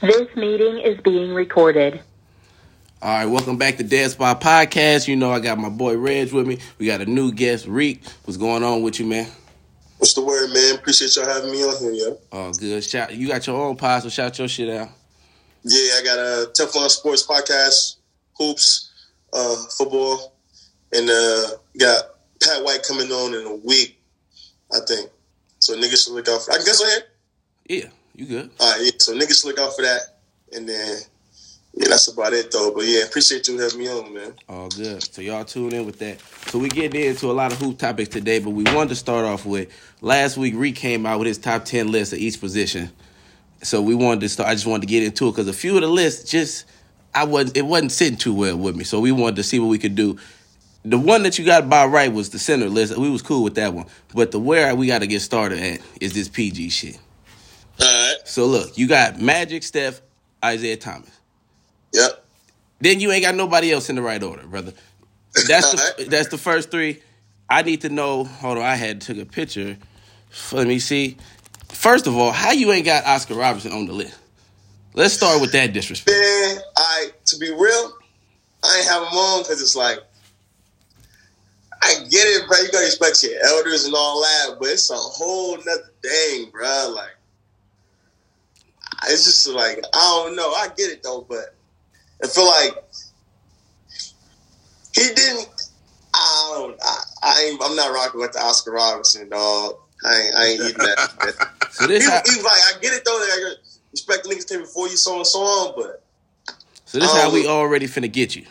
This meeting is being recorded. All right, welcome back to Dev's Spot Podcast. You know I got my boy Reg with me. We got a new guest, Rique. What's going on with you, man? What's the word, man? Appreciate y'all having me on here, yo. Oh, good. Shout. You got your own pod, so shout your shit out. Yeah, I got a Teflon Sports podcast, hoops, uh, football, and uh, got Pat White coming on in a week, I think. So niggas should look out for. I guess I Yeah, you good? All right, yeah. So niggas look out for that, and then yeah, that's about it though. But yeah, appreciate you having me on, man. All good. So y'all tune in with that. So we get into a lot of hoop topics today, but we wanted to start off with last week. Rique came out with his top ten list of each position. So we wanted to start. I just wanted to get into it because a few of the lists just I wasn't. It wasn't sitting too well with me. So we wanted to see what we could do. The one that you got about right was the center list. We was cool with that one. But the where we got to get started at is this PG shit. Right. So look, you got Magic, Steph, Isiah Thomas. Yep. Then you ain't got nobody else in the right order, brother. That's the that's the first three. I need to know. Hold on, I had took a picture. Let me see. First of all, how you ain't got Oscar Robertson on the list? Let's start with that disrespect. Man, I to be real, I ain't have him on because it's like I get it, bro. You gotta respect your elders and all that, but it's a whole nother thing, bro. Like it's just like I don't know. I get it though, but I feel like he didn't. I don't. I, I ain't. I'm not rocking with the Oscar Robertson dog. I ain't. I ain't eating that. So he, this he how, was like, I get it though. Like, I respect the niggas came before you, so and so on. But so this how we um, already finna get you.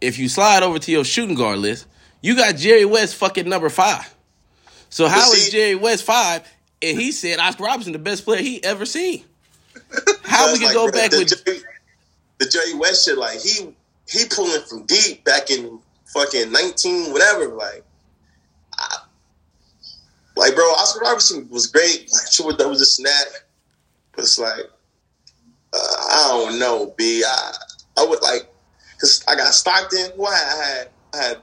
If you slide over to your shooting guard list, you got Jerry West fucking number five. So how is see- Jerry West five? And he said Oscar Robertson the best player he ever seen. How we can like, go back the with Jerry, the Jerry West shit? Like he he pulling from deep back in fucking nineteen whatever. Like, I, like bro, Oscar Robertson was great. Like, sure, that was a snap. But it's like, uh, I don't know, B. I I would like because I got Stockton. Why I had, I had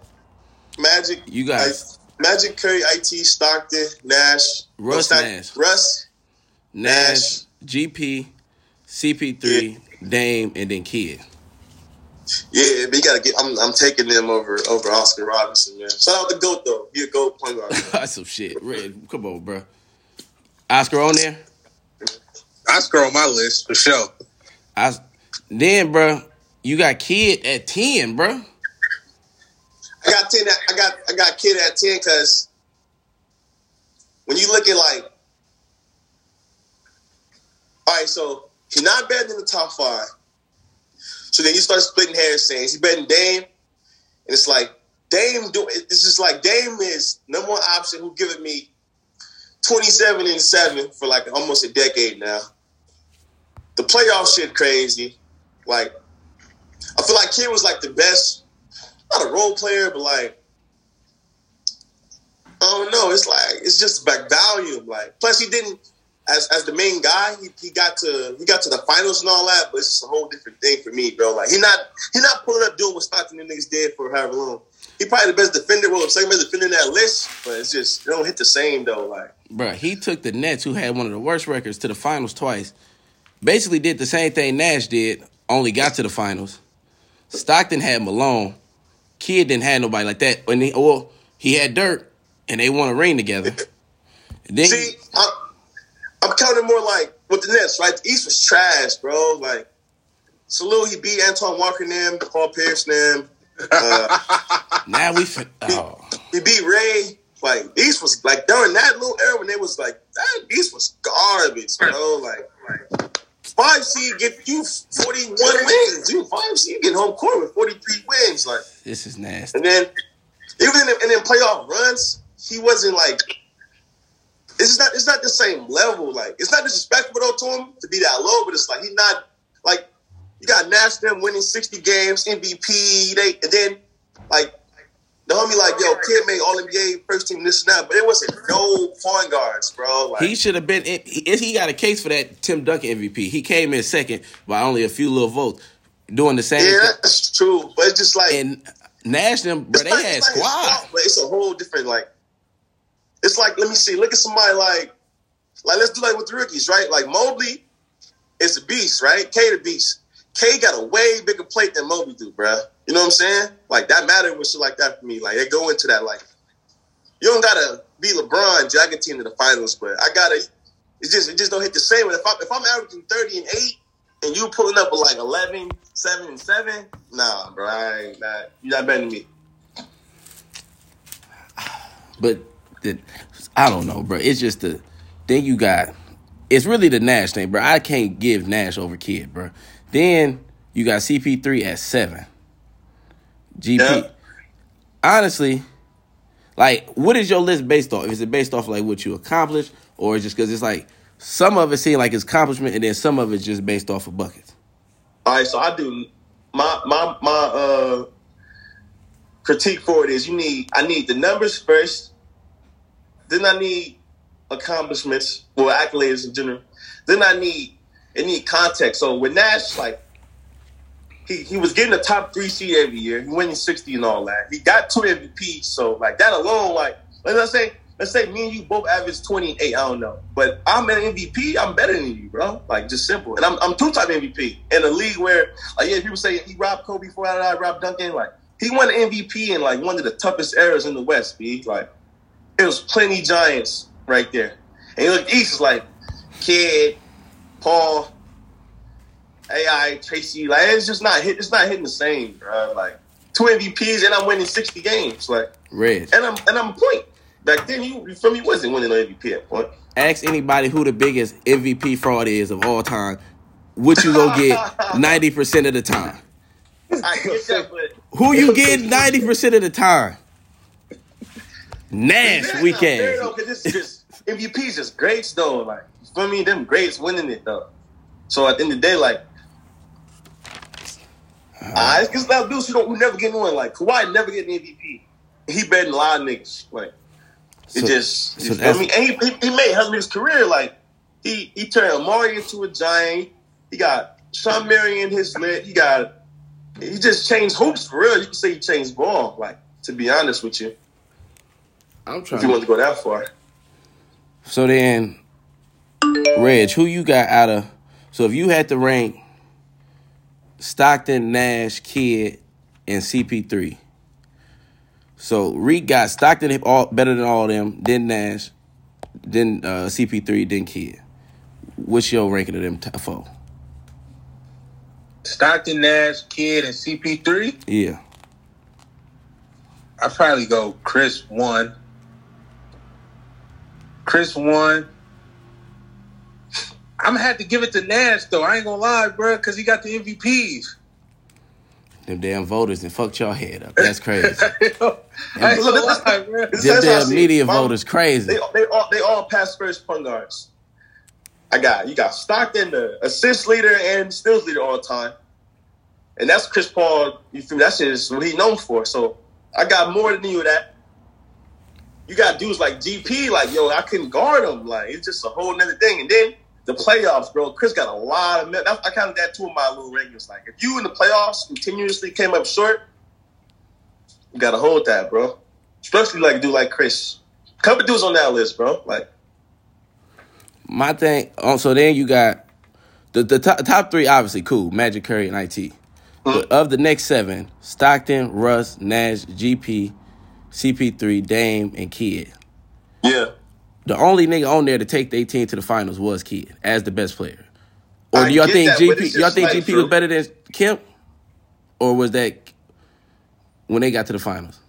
Magic. You guys. like, Magic Curry, it Stockton, Nash, Russ Stock- Nash. Russ. Nash, Nash. GP, CP3, Dame, and then Kidd. Yeah, but you gotta get. I'm, I'm taking them over over Oscar Robertson, man. Shout out the Goat though. He a Goat point guard. That's some shit. Red, come on, bro. Oscar on there. Oscar on my list for sure. I then, bro, you got Kidd at ten, bro. I got ten. I got I got Kidd at ten because when you look at like, all right, so he's not better than the top five. So then you start splitting hairs, saying he's better than Dame, and it's like Dame do. It's just like Dame is number one option who giving me twenty seven and seven for like almost a decade now. The playoff shit crazy. Like I feel like Kidd was like the best not a role player, but like I don't know. It's like it's just back volume. Like plus he didn't as as the main guy. He, he got to he got to the finals and all that, but it's just a whole different thing for me, bro. Like he not he not pulling up doing what Stockton and niggas did for however long. He probably the best defender, well, second best defender in that list, but it's just it don't hit the same though. Like Bro, he took the Nets, who had one of the worst records, to the finals twice. Basically, did the same thing Nash did, only got to the finals. Stockton had Malone. Kidd didn't have nobody like that. When he, well, he had Dirk, and they won a ring together. Then see, I'm counting more like with the Nets, right? The East was trash, bro. Like salute, he beat Antoine Walker and them, Paul Pierce and them. Uh, now we. fin- Oh, he beat Ray. Like East was like during that little era when they was like that East was garbage, bro. Like, like five seed get you forty one wins. You five seed get home court with forty three wins. Like this is nasty. and then even in the, and then playoff runs, he wasn't like it's not it's not the same level. Like it's not disrespectful though to him to be that low, but it's like he's not like you got Nash them winning sixty games, MVP, they and then like the homie like yo kid made All NBA first team this and that, but it wasn't no point guards, bro. Like He should have been. He, he got a case for that Tim Duncan MVP. He came in second by only a few little votes, doing the same. yeah, thing. that's true, but it's just like And Nash them, bro, they had it's not his squad. fault, but it's a whole different like. It's like let me see. Look at somebody like, like let's do like with the rookies, right? Like Mobley is a beast, right? K the beast. K got a way bigger plate than Mobley do, bruh. You know what I'm saying? Like that matter with shit like that for me. Like they go into that like you don't gotta be LeBron dragging team to the finals, but I gotta. It's just it just don't hit the same. If I'm if I'm averaging thirty and eight and you pulling up with like 11, 7 and seven, nah, bro, I ain't not. You not better than me. But the, I don't know, bro. It's just the then you got. It's really the Nash thing, bro. I can't give Nash over Kidd, bro. Then you got CP3 at seven. GP. Yeah. Honestly, like, what is your list based off? Is it based off like what you accomplished, or just because it's like some of it seem like it's accomplishment, and then some of it's just based off of buckets? All right, so I do my my my uh critique for it is you need I need the numbers first, then I need accomplishments or accolades in general. Then I need it need context. So with Nash, like he, he was getting a top three seed every year. He winning sixty and all that. He got two MVPs. So like that alone, like let's say let's say me and you both average twenty eight. I don't know, but I'm an MVP. I'm better than you, bro. Like just simple. And I'm I'm two time MVP in a league where like yeah, people say he robbed Kobe before I robbed Duncan. Like he won the MVP in like one of the toughest eras in the West. B like it was plenty giants right there. And you look East is like Kidd, Paul, AI, Tracy. Like it's just not hit. It's not hitting the same, bro. Like two MVPs and I'm winning sixty games. Like Red. and I'm and I'm a point. Back then, you you feel me wasn't winning an MVP at point. Ask anybody who the biggest MVP fraud is of all time. What you gonna get ninety percent of the time? That, Who you get ninety percent of the time? Nash weekend. fair, ass. it's just MVP's just greats though. Like you feel me, them greats winning it though. So at the end of the day, like. Uh, it's because now dudes who don't who never get one. Like Kawhi never get an MVP. He better than a lot of niggas. Like it just so you feel me? And he, he, he made his career. Like he he turned Amar'e into a giant. He got Shawn Marion his lit. He got he just changed hoops for real. You can say he changed ball. Like to be honest with you, I'm trying. if you want to go that far. So then, Reg, who you got out of? So if you had to rank Stockton, Nash, Kidd, and CP3. So Reed got Stockton all better than all of them, then Nash, then uh, CP3, then Kidd. What's your ranking of them t- four? Stockton, Nash, Kidd, and CP3. Yeah. I'd probably go Chris one. Chris won. I'm gonna have to give it to Nash though. I ain't gonna lie, bro, because he got the MVPs. Them damn voters and fucked y'all head up. That's crazy. I ain't gonna lie, bro. Them damn media voters crazy. They they all they all pass first point guards. I got you got Stockton, the assist leader and steals leader all the time, and that's Chris Paul. You feel me? That's just what he known for. So I got more than you with that. You got dudes like GP, like yo, I couldn't guard him. Like it's just a whole nother thing. And then the playoffs, bro. Chris got a lot of. I counted that two of my little rankings. Like if you in the playoffs continuously came up short, you gotta hold that, bro. Especially like a dude like Chris. Couple dudes on that list, bro. Like My thing. Oh, so then you got the the top, top three. Obviously, cool. Magic, Curry, and it. But mm. of the next seven, Stockton, Russ, Nash, GP, CP3, Dame, and Kidd. yeah. The only nigga on there to take their team to the finals was Kidd as the best player. Or do y'all think that, GP? Y'all think GP was better than Kemp, or was that when they got to the finals?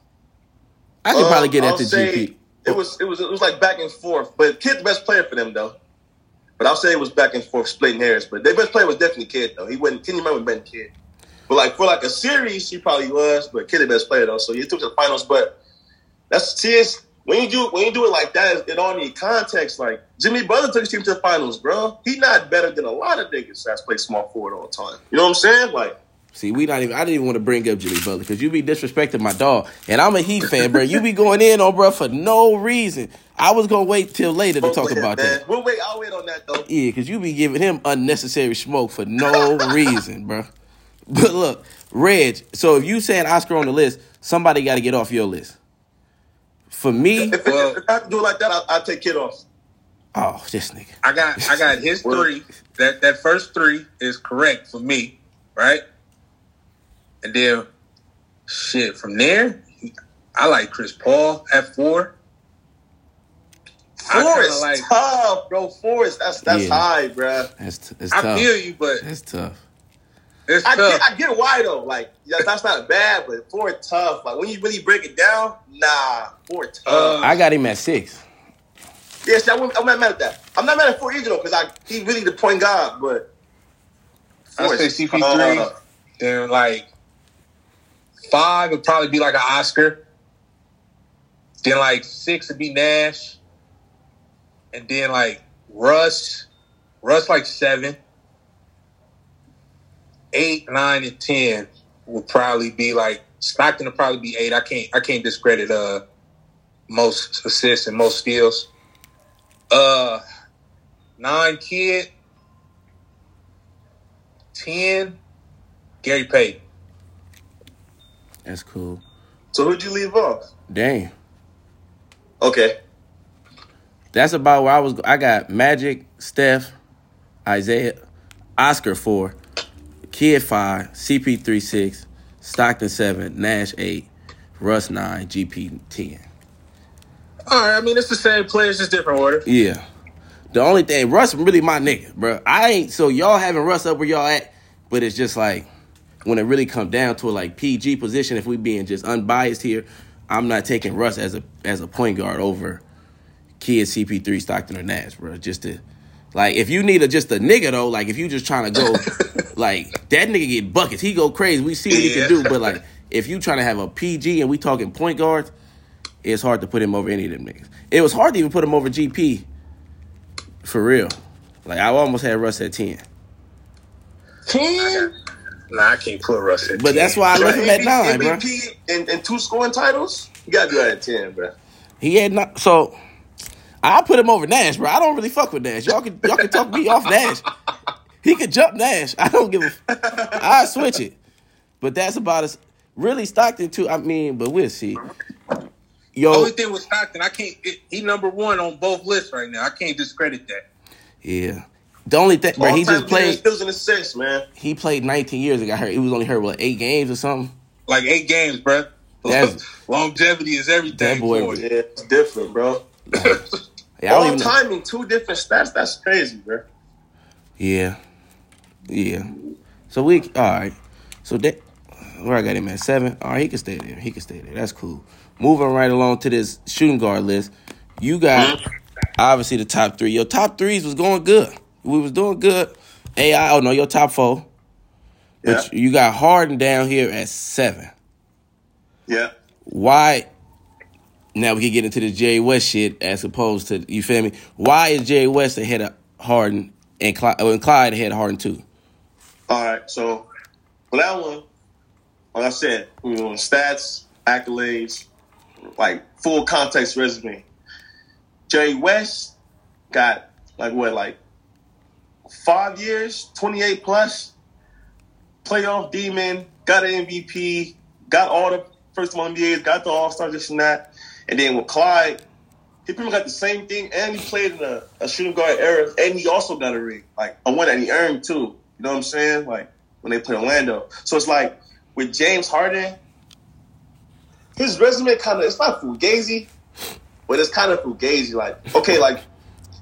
I could probably Um, get I'll at the say GP. It was it was it was like back and forth, but Kidd's the best player for them though. But I'll say it was back and forth, splitting hairs. But their best player was definitely Kidd though. He wasn't. Kenyon Martin wasn't Kidd. But like for like a series, he probably was. But Kidd the best player though, so he took to the finals. But that's see, it's, when you do when you do it like that, it all need context. Like Jimmy Butler took his team to the finals, bro. He not better than a lot of niggas that's play small forward all the time. You know what I'm saying? Like See, we not even. I didn't even want to bring up Jimmy Butler because you be disrespecting my dog, and I'm a Heat fan, bro. You be going in on bro for no reason. I was gonna wait till later to talk yeah, about man. that. We'll wait. I'll wait on that though. Yeah, because you be giving him unnecessary smoke for no reason, bro. But look, Reg. So if you saying Oscar on the list, somebody got to get off your list. For me, If, Well- if I have to do it like that, I'll, I'll take Kidd off. Oh, this nigga. I got I got his three. That that first three is correct for me, right? And then shit from there, I like Chris Paul at four. I Four is like- tough, bro. Four is that's that's Yeah. high, bro. That's t- it's I tough. feel you, but That's tough. It's I tough. get, I get why though. Like that's not bad, but four tough. Like when you really break it down, nah, four tough. Uh, I got him at six. yes, I, wouldn't- I'm not mad at that. I'm not mad at four either though, because I he really the point guard, but I say CP3. tough. Then like five would probably be like an Oscar. Then like six would be Nash. And then like Russ. Russ like seven. Eight, nine, and ten would probably be like Stockton would probably be eight. I can't I can't discredit uh most assists and most steals. Uh nine kid. Ten. Gary Payton. That's cool. So who'd you leave off? Dang. Okay, That's about where I was. I got Magic, Steph, Isiah, Oscar four, Kidd five, CP3 six, Stockton seven, Nash eight, Russ nine, GP ten. All right, I mean it's the same players, just different order. Yeah. The only thing, Russ really my nigga, bro. I ain't so y'all having Russ up where y'all at, but it's just like when it really come down to a like PG position, if we being just unbiased here, I'm not taking Russ as a as a point guard over Kidd CP3 Stockton or Nash, bro. Just to like if you need a just a nigga though, like if you just trying to go like that nigga get buckets, he go crazy. We see what he can do, but like if you trying to have a PG and we talking point guards, it's hard to put him over any of them niggas. It was hard to even put him over GP. For real. Like I almost had Russ at ten. ten. Nah, I can't put Russ at But 10. that's why I left him at MVP nine, bro. MVP and, and two scoring titles. You gotta do that at ten, bro. He had not so I put him over Nash, bro. I don't really fuck with Nash. Y'all can y'all can talk me off Nash. He could jump Nash. I don't give a I switch it. But that's about as really Stockton too. I mean, but we'll see. Yo, Only thing with Stockton, I can't. It, he number one on both lists right now. I can't discredit that. yeah. The only thing, bro, he All-time just played. steals and assists, man. He played 19 years ago. I heard he was only hurt what eight games or something. Like eight games, bro. That's- Longevity is everything. That boy for was- Yeah, it's different, bro. Yeah, All timing, two different stats. That's crazy, bro. Yeah. Yeah. So we all right. So that where I got him at seven. All right, he can stay there. He can stay there. That's cool. Moving right along to this shooting guard list. You got mm-hmm. obviously the top three. Your top threes was going good. We was doing good. AI. Oh no, your top four. But Yeah. you got Harden down here at seven. Yeah. Why? Now we can get into the Jay West shit as opposed to you feel me. Why is Jay West ahead of Harden and Clyde, oh, uh, and Clyde ahead of Harden too? All right. So for that one, like I said, we want stats, accolades, like full context resume. Jerry West got like what, like five years, twenty eight plus, playoff demon, got an MVP, got all the first one NBAs, got the All Star this and that, and then with Clyde. He pretty much got the same thing, and he played in a, a shooting guard era, and he also got a ring, like a one that he earned too. You know what I'm saying? Like when they play Orlando. So it's like with James Harden, his resume kind of it's not fugazi, but it's kind of fugazi. Like okay, like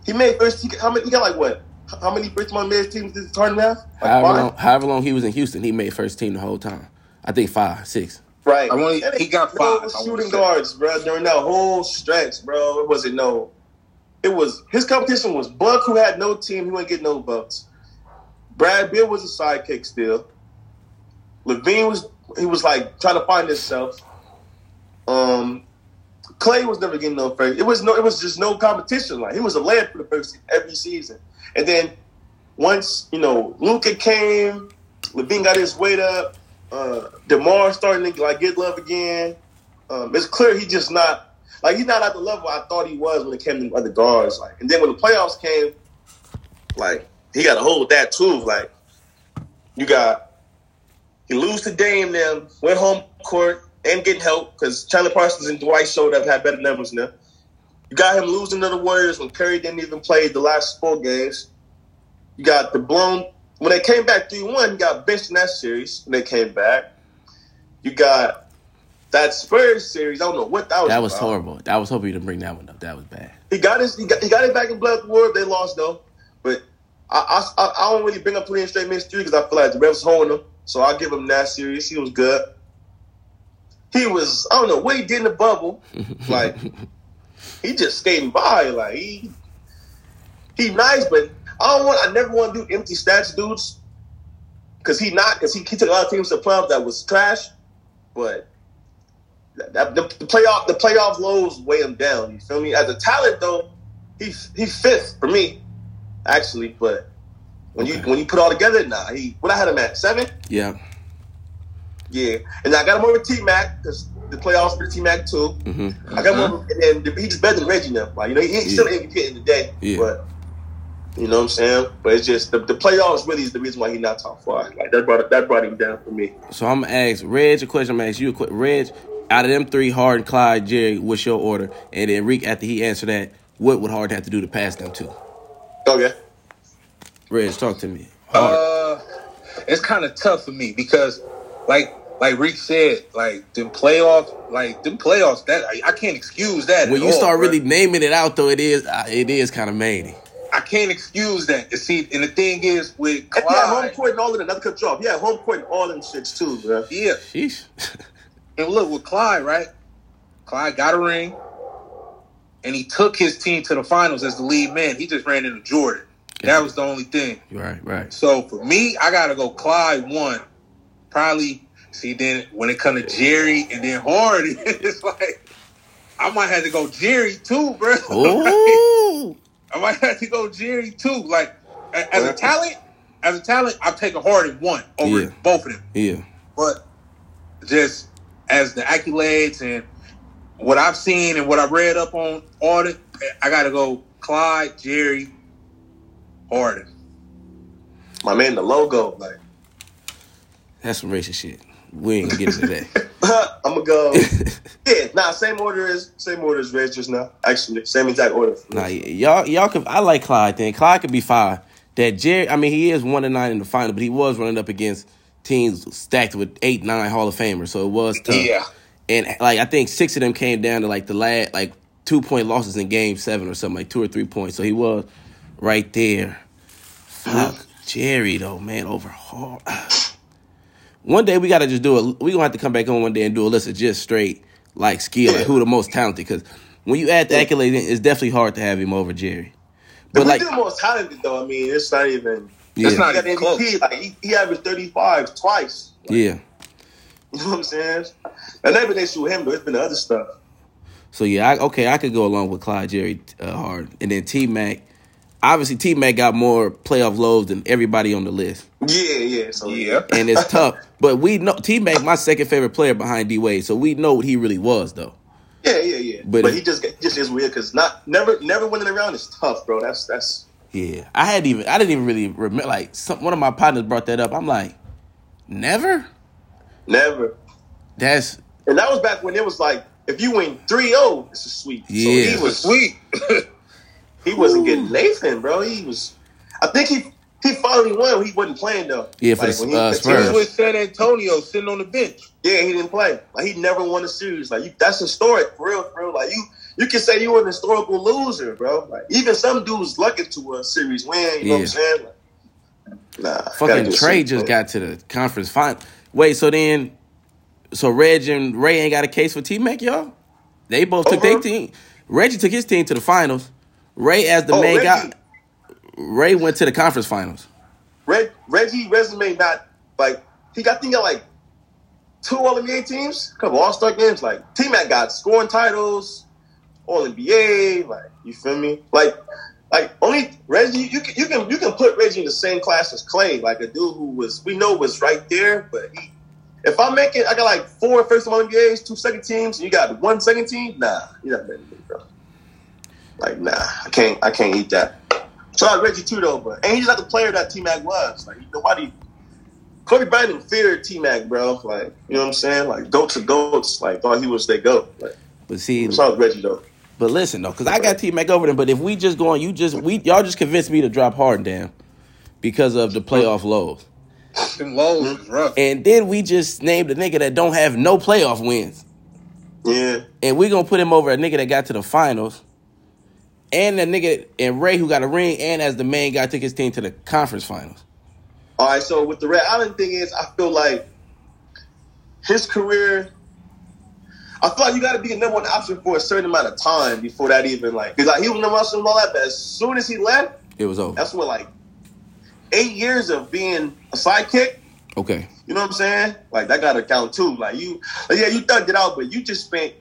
he made first. He, how many? He got like what? How many first mid teams did Harden have? Like However long, however long he was in Houston, he made first team the whole time. I think five, six. Right. I And he got five, shooting guards, bro. During that whole stretch, bro, it wasn't no. It was his competition was Buck, who had no team. He wouldn't get no bucks. Brad Beal was a sidekick still. LaVine was he was like trying to find himself. Um, Klay was never getting no first. It was no. It was just no competition. Like he was a layup for the first every season, and then once you know Luka came, LaVine got his weight up. Uh, DeMar starting to like get love again. Um, it's clear he just not like he's not at the level I thought he was when it came to other guards. Like, and then when the playoffs came, like he got to hold that too. Like, you got he lose to Dame, then went home court and getting help because Chandler Parsons and Dwight showed up had better numbers now. You got him losing to the Warriors when Curry didn't even play the last four games. You got the blown when they came back three one. Got benched in that series when they came back. You got that Spurs series. I don't know what that was. That was about. horrible. I was hoping you didn't bring that one up. That was bad. He got his. He got, he got it back in blood war. They lost though, but I I, I don't really bring up twenty straight minutes three because I feel like the refs holding him. So I'll give him that series. He was good. He was. I don't know what he did in the bubble. Like he just skating by. Like he he nice, but I don't want. I never want to do empty stats, dudes. Because he not. Because he, he took a lot of teams to the playoffs that was trash, but. That, the, the playoff the playoff lows weigh him down. You feel me? As a talent, though, he's he's fifth for me, actually. But when you when you put all together, nah, he what I had him at seven, Yeah. yeah, and I got him over T Mac because the playoffs for T Mac too. hmm I got him over, and then he just better than Reggie now. Like you know, he, he's still an MVP in the day, Yeah. but you know what I'm saying. But it's just the, the playoffs really is the reason why he's not top five. Like that brought that brought him down for me. So I'm gonna ask Reg a question. I'm gonna ask you a question. Reg, out of them three, Harden, Clyde, Jerry, what's your order? And then Rique, after he answered that, what would Harden have to do to pass them to? Okay. Reg, talk to me. Uh, it's kind of tough for me because, like, like Rique said, like them playoffs, like them playoffs. That I, I can't excuse that. when you all, start bruh. really naming it out, though, it is uh, it is kind of many. I can't excuse that. And see, and the thing is with And he had home Clyde, court and all of that. Another cut you off. Yeah, home court and all them shits too, bro. yeah. Sheesh. And look with Clyde, right? Clyde got a ring, and he took his team to the finals as the lead man. He just ran into Jordan. That was the only thing. right, right. So for me, I gotta go Clyde one. Probably see then when it comes to Jerry and then Harden, it's like I might have to go Jerry too, bro. Ooh. I might have to go Jerry too. Like as a talent, as a talent, I'll take a Harden one over Yeah. both of them. yeah. But just as the accolades and what I've seen and what I read up on audit, I gotta go Clyde, Jerry, Harden. My man, the logo, like That's some racist shit. We ain't gonna that. I'm gonna go. yeah, nah, same order as same order as Reg just now. Actually, same exact order. Nah, y'all, y'all could. I like Clyde. Then Clyde could be five. That Jerry. I mean, he is one and nine in the final, but he was running up against teams stacked with eight, nine Hall of Famers, so it was tough. Yeah. And like I think six of them came down to like the last like two point losses in Game Seven or something like two or three points. So he was right there. Fuck mm-hmm. Jerry though, man, over hard. One day we gotta just do it. We gonna have to come back on one day and do a list of just straight like skill, like who the most talented. Because when you add the accolades, in, it's definitely hard to have him over Jerry. But But like, the most talented though. I mean, it's not even. yeah, It's not He got even MVP. Like he, he averaged 35 twice. yeah. You know what I'm saying? And never they shoot him, but it's been the other stuff. So yeah, I, okay, I could go along with Clyde Jerry uh, Hard, and then T Mac. Obviously, T Mac got more playoff lows than everybody on the list, Yeah, yeah. So Yeah. and it's tough. But we know T Mac, my second favorite player behind D Wade, so we know what he really was, though. Yeah, yeah, yeah. But- But, he just he just is weird because not never never winning around is tough, bro. That's that's Yeah, I had even I didn't even really remember. Like some, one of my partners brought that up. I'm like, never. never. That's And that was back when it was like if you win 3-0, it's a sweep. Yeah. So he was Sweet. he wasn't getting Nathan, bro. He was I think he he finally won. He wasn't playing though. Yeah, for Like, the, when he- uh, Spurs. He was- was with San Antonio sitting on the bench. Yeah, he didn't play. Like he never won a series. Like you, that's historic, for real, for real. Like you, you can say you were an historical loser, bro. Like even some dudes lucky to a series win. You know what I'm saying? Like, nah, fucking Trey just bro. got to the conference final. Wait, so then, so Reg and Ray ain't got a case for T Mac, y'all. They both took their Uh-huh. team. Reggie took his team to the finals. Ray, as the Oh, main Reggie. guy, Ray went to the conference finals. Reg, Reggie resume not like he got. I think got like two All NBA teams, a couple All Star games. Like T Mac got scoring titles, All NBA. Like you feel me? Like like only Reggie. You can you can you can put Reggie in the same class as Klay, like a dude who was we know was right there, but he. If I'm making, I got like four first team All NBAs, two second teams, and you got one second team. Nah, you're not than me, bro. Like nah, I can't I can't eat that. So I Reggie too though, but and he's not the player that T Mac was. Like nobody Kobe Bryant feared T Mac, bro. Like, you know what I'm saying? Like goats are goats, like thought he was their goat. Like But see, it's all Reggie though. But listen though, because I got T Mac over them. But if we just going, you just we y'all just convinced me to drop Harden down because of the playoff lows. Them lows was mm-hmm. rough. And then we just named a nigga that don't have no playoff wins. Yeah. And we gonna put him over a nigga that got to the finals. And the nigga and Ray who got a ring and as the main guy took his team to the conference finals. All right, so with the Ray Allen thing is, I feel like his career. I feel like you got to be a number one option for a certain amount of time before that even like because like he was number one option and all that, but as soon as he left, It was over. that's what like eight years of being a sidekick. Okay. You know what I'm saying? Like that got to count too. Like you, like, yeah, you thugged it out, but you just spent.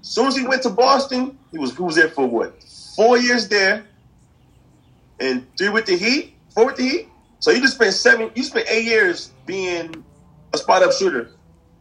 As soon as he went to Boston, he was he was there for what four years there, and three with the Heat, four with the Heat. So you just spent seven. You spent eight years being a spot up shooter,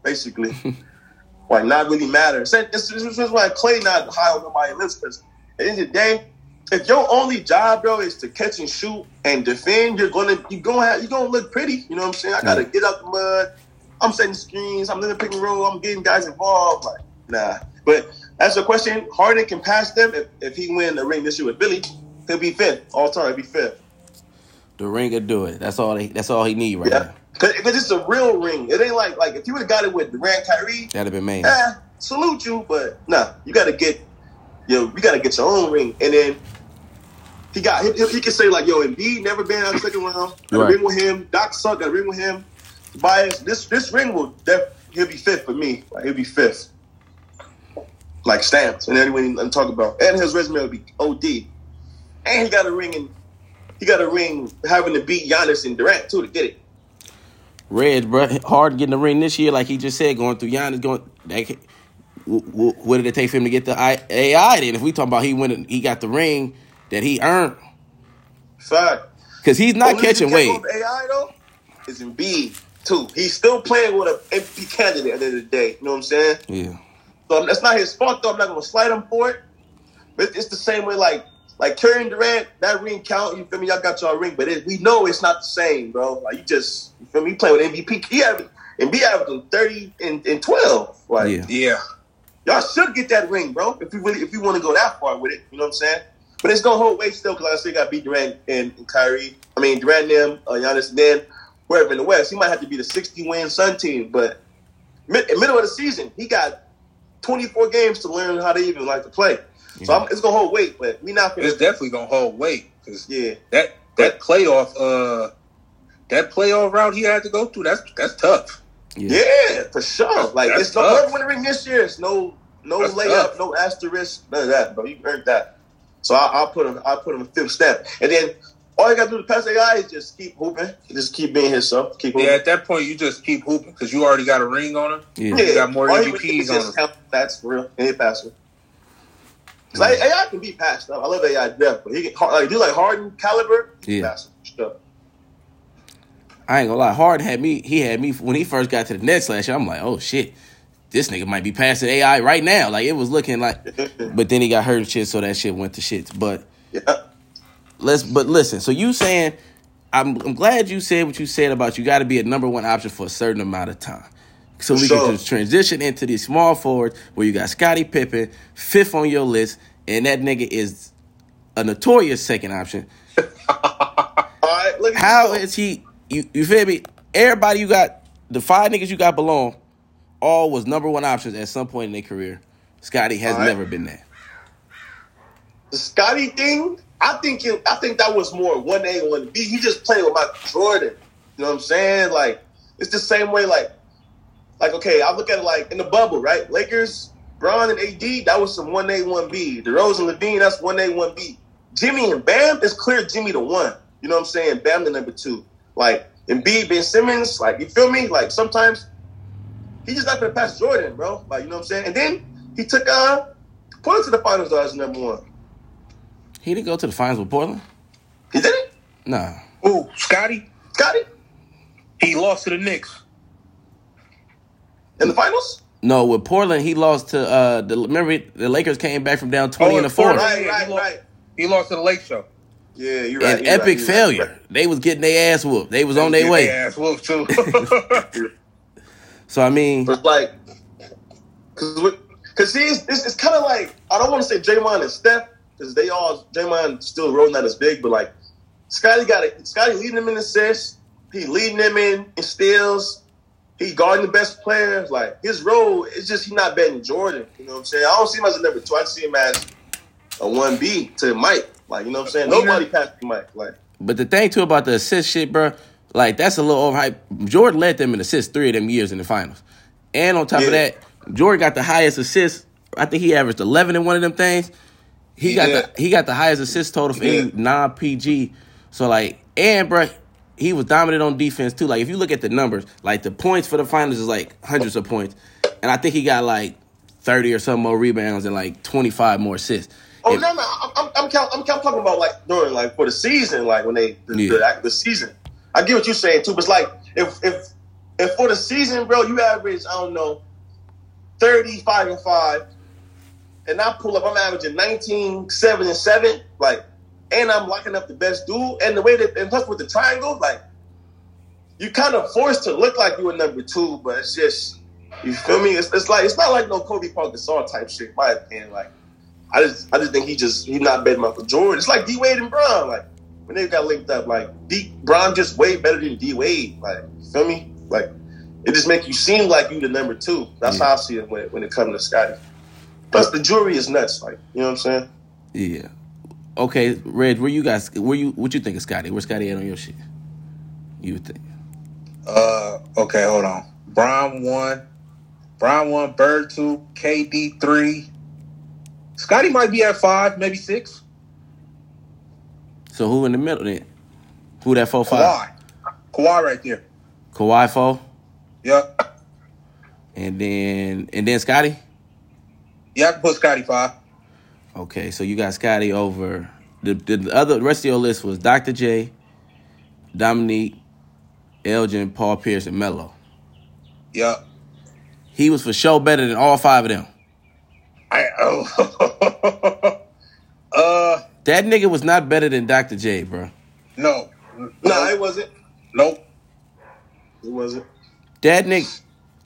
basically. like not really matter. This, is why Klay not high on nobody's list because at the end of the day, if your only job, bro, is to catch and shoot and defend, you're gonna you're gonna have, you're gonna look pretty. You know what I'm saying? I gotta get out the mud. I'm setting screens. I'm in the pick and roll. I'm getting guys involved. Like nah. But that's the question. Harden can pass them if, if he win the ring this year with Philly. He'll be fifth all time. He'll be fifth. The ring will do it. That's all they, that's all he need right Yeah, now. because it's a real ring. It ain't like like if you would have got it with Durant, Kyrie. That'd have been main. eh, salute you, but nah, you gotta get yo, you gotta get your own ring. And then he got he, he can say like, yo, Embiid never been out of second round. Got a ring with him. Doc suck, got a ring with him. Tobias, this this ring will def he'll be fifth for me. Like he'll be fifth. Like stamps And anyone I'm talking about. And his resume would be OD. And he got a ring and he got a ring having to beat Giannis and Durant too to get it. Red, bro, hard getting the ring this year, like he just said, going through Giannis, going. That, ca- w- w- what did it take for him to get the AI? Then, if we talking about he went, he got the ring that he earned, Fact. because he's not catching weight. AI though is Embiid too. He's still playing with an MP candidate at the end of the day. You know what I'm saying? Yeah, So that's not his fault though. I'm not gonna slight him for it. But it's the same way like like Curry and Durant, that ring count. You feel me? Y'all got y'all ring, but it, we know it's not the same, bro. Like you just you feel me? You play with MVP. He have Embiid averaging 30 and, and 12. Like Yeah. Yeah. y'all should get that ring, bro. If you really if you want to go that far with it, you know what I'm saying? But it's gonna hold weight still because like I still got beat Durant and, and Kyrie. I mean Durant and them, uh, Giannis and then wherever in the West, he might have to be the 60 win Sun team. But mid, in middle of the season, he got 24 games to learn how to even like to play. So I'm, it's gonna hold weight, but we not gonna. It's definitely gonna hold weight because Yeah, that that playoff uh that playoff route he had to go through that's that's tough. yeah, yeah, for sure. Like That's it's no tough. whoever win the ring this year. It's no no That's layup, tough. no asterisk, none of that, bro. You earned that. So I, I'll put him. I'll put him a fifth step, and then all you gotta do to pass AI is just keep hooping, just keep being himself, keep hooping. Yeah, at that point you just keep hooping because you already got a ring on him. yeah. Yeah, You got more all he would do MVPs on him. That's for real. And hit passer. Cause like, AI can be passed up. I love AI to death, but he can like do like Harden caliber. He can Yeah. sure. I ain't gonna lie. Hard had me. He had me when he first got to the Nets last year. I'm like, oh shit, this nigga might be passing AI right now. Like it was looking like, but then he got hurt and shit, so that shit went to shit. But Yeah. Let's. But listen. So you saying, I'm. I'm glad you said what you said about you got to be a number one option for a certain amount of time. So we sure. can just transition into these small forwards where you got Scottie Pippen fifth on your list, and that nigga is a notorious second option. All right. Look at How is he? You, you feel me? Everybody you got, the five niggas you got below, all was number one options at some point in their career. Scotty has right. never been that. the Scotty thing? I think it, I think that was more one A one B. He just played with Michael Jordan. You know what I'm saying? Like it's the same way. Like like okay, I look at it like in the bubble, right? Lakers, Bron and AD, that was some one A one B. DeRozan and LaVine, that's one A one B. Jimmy and Bam, it's clear Jimmy the one. You know what I'm saying? Bam the number two. Like Embiid, Ben Simmons, like you feel me? Like sometimes he just not gonna pass Jordan, bro. Like you know what I'm saying? And then he took uh Portland to the finals though as number one. He didn't go to the finals with Portland. He did it? Nah. Ooh, Scotty, Scotty? he lost to the Knicks. In the finals? No, with Portland, he lost to uh the remember the Lakers came back from down twenty Oh, in the in Portland. fourth. Right, right, he lost- right. He lost to the Lake Show. Yeah, you're right. An you're right, epic you're failure. Right, They was getting their ass whooped. They was on their way. ass whooped too. So I mean, But like, because Cause see, it's, it's, it's kind of like I don't want to say Draymond and Steph because they all Draymond still rolling not as big, but like Scotty got it. Scotty leading them in assists. He leading them in, in steals. He guarding the best players. Like his role is just he not than Jordan. You know what I'm saying? I don't see him as a number two. I see him as a one B to Mike. Like you know what I'm saying? Nobody passed Mike. Like But the thing too about the assist shit, bro, like that's a little overhyped. Jordan led them in assists three of them years in the finals, and on top Yeah. of that, Jordan got the highest assists. I think he averaged eleven in one of them things. He, He got did. the he got the highest assist total for any non PG. So like, and bro, he was dominant on defense too. Like if you look at the numbers, like the points for the finals is like hundreds of points, and I think he got like thirty or some more rebounds and like twenty five more assists. Oh If- no, no, I'm I'm, I'm, I'm, talking about like during like for the season, like when they the, Yeah. the, the season. I get what you're saying too, but it's like if if if for the season, bro, you average I don't know thirty five and five, and I pull up, I'm averaging 19, 7 and seven, like, and I'm locking up the best dude, and the way that and plus with the triangle, like, you kind of forced to look like you were number two, but it's just you feel me? It's, it's like it's not like no Kobe Pau Gasol type shit, in my opinion. Like. I just I just think he just he's not better than Michael Jordan. It's like D Wade and Bron. Like when they got linked up, like D Brown just way better than D Wade. Like you feel me? Like it just make you seem like you the number two. That's Yeah. how I see it when, when it comes to Scotty. Plus the jury is nuts. Like you know what I'm saying? Yeah. Okay, Red, where you guys? Where you? What you think of Scotty? Where Scotty at on your shit? You would think? Uh, okay, hold on. Bron one, Bron one, Bird two, KD three. Scotty might be at five, maybe six. So who in the middle then? Who that four five? Kawhi, Kawhi right there. Kawhi four, Yep. and then and then Scotty. Yeah, I can put Scotty five. Okay, so you got Scotty over the, the, the other the rest of your list was Dr. J, Dominique, Elgin, Paul Pierce, and Melo. Yep. He was for sure better than all five of them. I oh. uh That nigga was not better than Dr. J, bro. no. No, it wasn't. Nope. It wasn't. That nigga,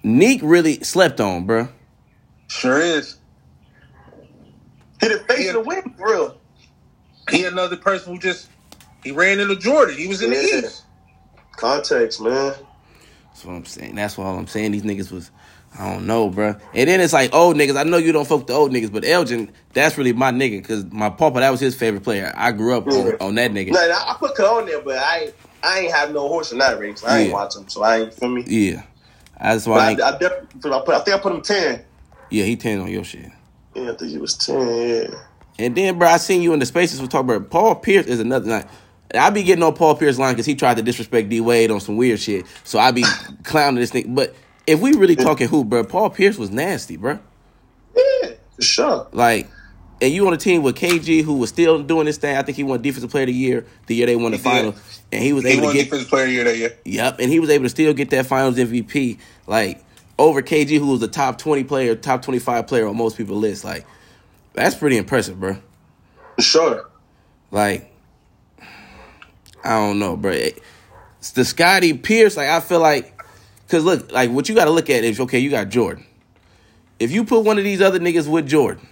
Nique really slept on, bro. Sure is. He the face Yeah. of the win for real. He another person who just he ran into Jordan. He was in the Yeah. East. Context, man. That's what I'm saying. That's what I'm saying. These niggas was, I don't know, bro. And then it's like old niggas. I know you don't fuck the old niggas, but Elgin, that's really my nigga because my papa, that was his favorite player. I grew up on, Yeah. on that nigga. No, I I put Cole on there, but I ain't, I ain't have no horse in that race. I ain't watch him, so I ain't feel me. Yeah, that's why. I I, I, definitely, I, put, I think I put him ten. yeah, he ten on your shit. Yeah, I think he was ten. Yeah. And then, bro, I seen you in the spaces we talk about. Paul Pierce is another night. I be getting on Paul Pierce line because he tried to disrespect D Wade on some weird shit. So I be clowning this thing. But if we really talking who, bro, Paul Pierce was nasty, bro. Yeah, for sure. Like, and you on a team with KG who was still doing this thing. I think he won Defensive Player of the Year the year they won the He did. final, and he was He able to get defensive player of the year that year. yep, and he was able to still get that Finals MVP like over KG, who was the top twenty player, top twenty five player on most people's list. Like, that's pretty impressive, bro. For sure. Like, I don't know, bro. It's the Scotty Pierce, like I feel like, cause look, like what you got to look at is okay. You got Jordan. If you put one of these other niggas with Jordan,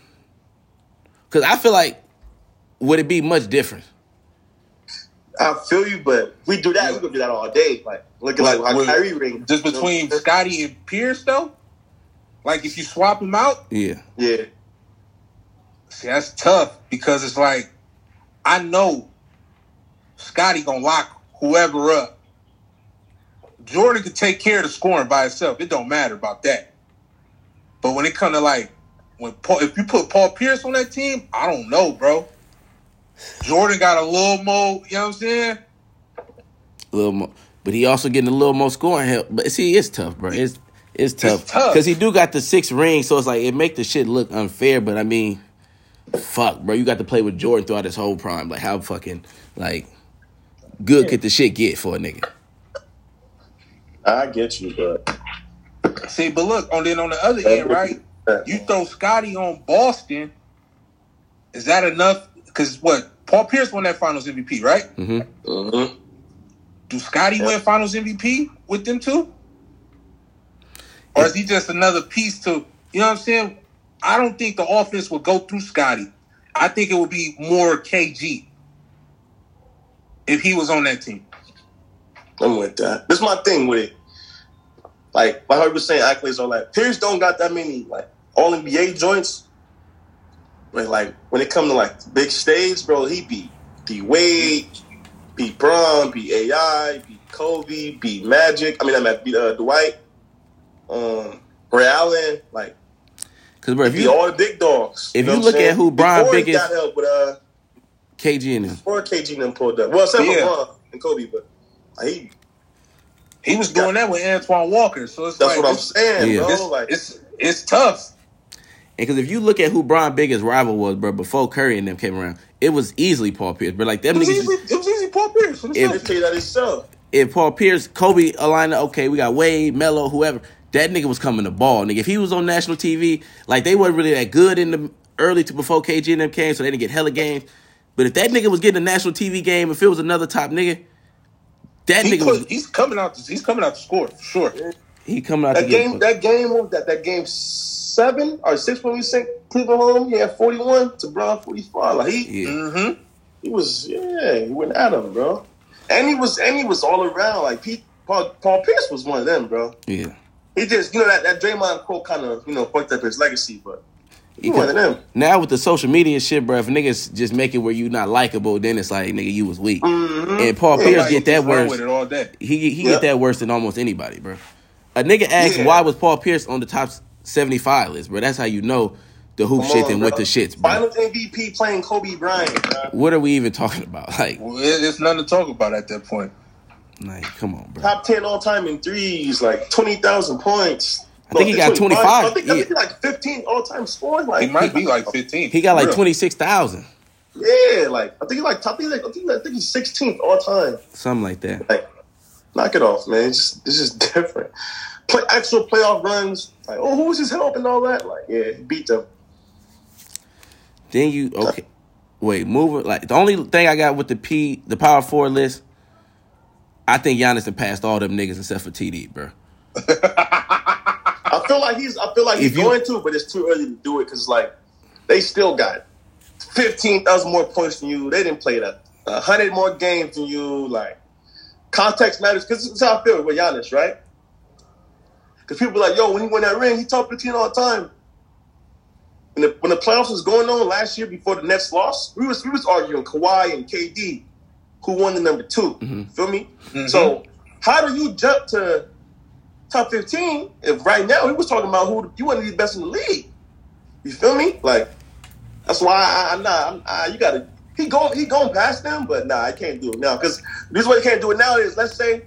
cause I feel like would it be much different? I feel you, but we do that, we gonna do that all day. Like looking like Like, how Kyrie ring. Just between Scotty and Pierce, though. Like if you swap them out, Yeah, Yeah. see that's tough because it's like I know Scotty gonna lock whoever up. Jordan could take care of the scoring by himself. It don't matter about that. But when it come to like when Paul, if you put Paul Pierce on that team, I don't know, bro. Jordan got a little more, you know what I'm saying? a little more, but he also getting a little more scoring help. But see, it's tough, bro. It's it's tough tough. because he do got the six rings, so it's like it make the shit look unfair. But I mean, fuck, bro, you got to play with Jordan throughout his whole prime. Like how fucking like good could the shit get for a nigga? I get you, but See, but look, on then on the other end, right? You throw Scotty on Boston. Is that enough? Because what Paul Pierce won that Finals MVP, right? hmm Mhm. Do Scotty win Finals MVP with them too? Or is he just another piece to you know what I'm saying? I don't think the offense would go through Scotty. I think it would be more KG if he was on that team. I'm with that. This is my thing with it. Like, I was saying, accolades all like Pierce don't got that many like all NBA joints. But like when it come to like big stage, bro, he beat D Wade, beat Bron, beat AI, beat Kobe, beat Magic. I mean, I mean, beat uh, Dwight, um, Ray Allen. Like, Because bro, if beat you all the big dogs. if know you look I'm at saying? who Bron Before he biggest- got help with uh, KG in him, before KG and them pulled up. Well, except for Yeah. Bron and Kobe, but like, he. He was doing that with Antoine Walker. So it's That's like, what I'm saying, Yeah. bro. It's, like, it's it's tough. and because if you look at who Bron biggest rival was, bro, before Curry and them came around, it was easily Paul Pierce. But like them It was niggas, easy. It was easy. Paul Pierce. If- they tell you that himself. if Paul Pierce, Kobe, Alina, okay, we got Wade, Melo, whoever. That nigga was coming to ball, nigga. If he was on national TV, like they weren't really that good in the early to before KG and them came, so they didn't get hella games. But if that nigga was getting a national TV game, if it was another top nigga, that He nigga put, was he's coming out. To, he's coming out to score for sure. he coming out to That game, that game, that that game seven or six when we sent Cleveland home. He had forty one to Bron forty five. Like he, yeah. Mm-hmm. he was, yeah, he went at him, bro. And he was, and he was all around. Like Pete, Paul, Paul Pierce was one of them, bro. yeah. He just, you know, that that Draymond quote kind of, you know, fucked up his legacy, but he He one of them. now with the social media shit, bro, if niggas just make it where you not likable, then it's like nigga, you was weak. Mhm. And Paul Yeah, Pierce like, get that worse. with it all day. He he Yeah. get that worse than almost anybody, bro. A nigga asked Yeah. why was Paul Pierce on the top seventy five list, bro. That's how you know the hoop Come shit on, and what the shits, bro. Finals MVP playing Kobe Bryant. Bro. What are we even talking about? Like, Well, it- it's nothing to talk about at that point. like, come on, bro. Top ten all time in threes, like twenty thousand points. I think he got 25, I think, I yeah. think like fifteen all time scoring. Like He might be like 15. He got like twenty six thousand, Yeah, like I think he's like top. I think, like, I think, I think he's 16th all time. something like that. Like, knock it off, man. It's just it's just different. Play actual playoff runs. Like, oh, who was his help and all that? Like, yeah, beat them. Then you okay? Wait, moving like the only thing I got with the P, the power four list. I think Giannis had passed all them niggas except for TD, bro. I feel like he's. I feel like he's you- going to, but it's too early to do it because like they still got 15,000 more points than you. They didn't play that. hundred more games than you. Like context matters because this is how I feel with Giannis, right? Because people are like, yo, when he won that ring, he top 15 all the time. When the, when the playoffs was going on last year before the Nets lost, we was we was arguing Kawhi and KD, who won the number 2 Mhm. Feel me? Mhm. So how do you jump to top 15 if right now he was talking about who you want to be the best in the league? You feel me? Like that's why I, I'm not. I'm, I, you gotta. He going. He going past them, but nah, I can't do it now because this way you can't do it now is let's say,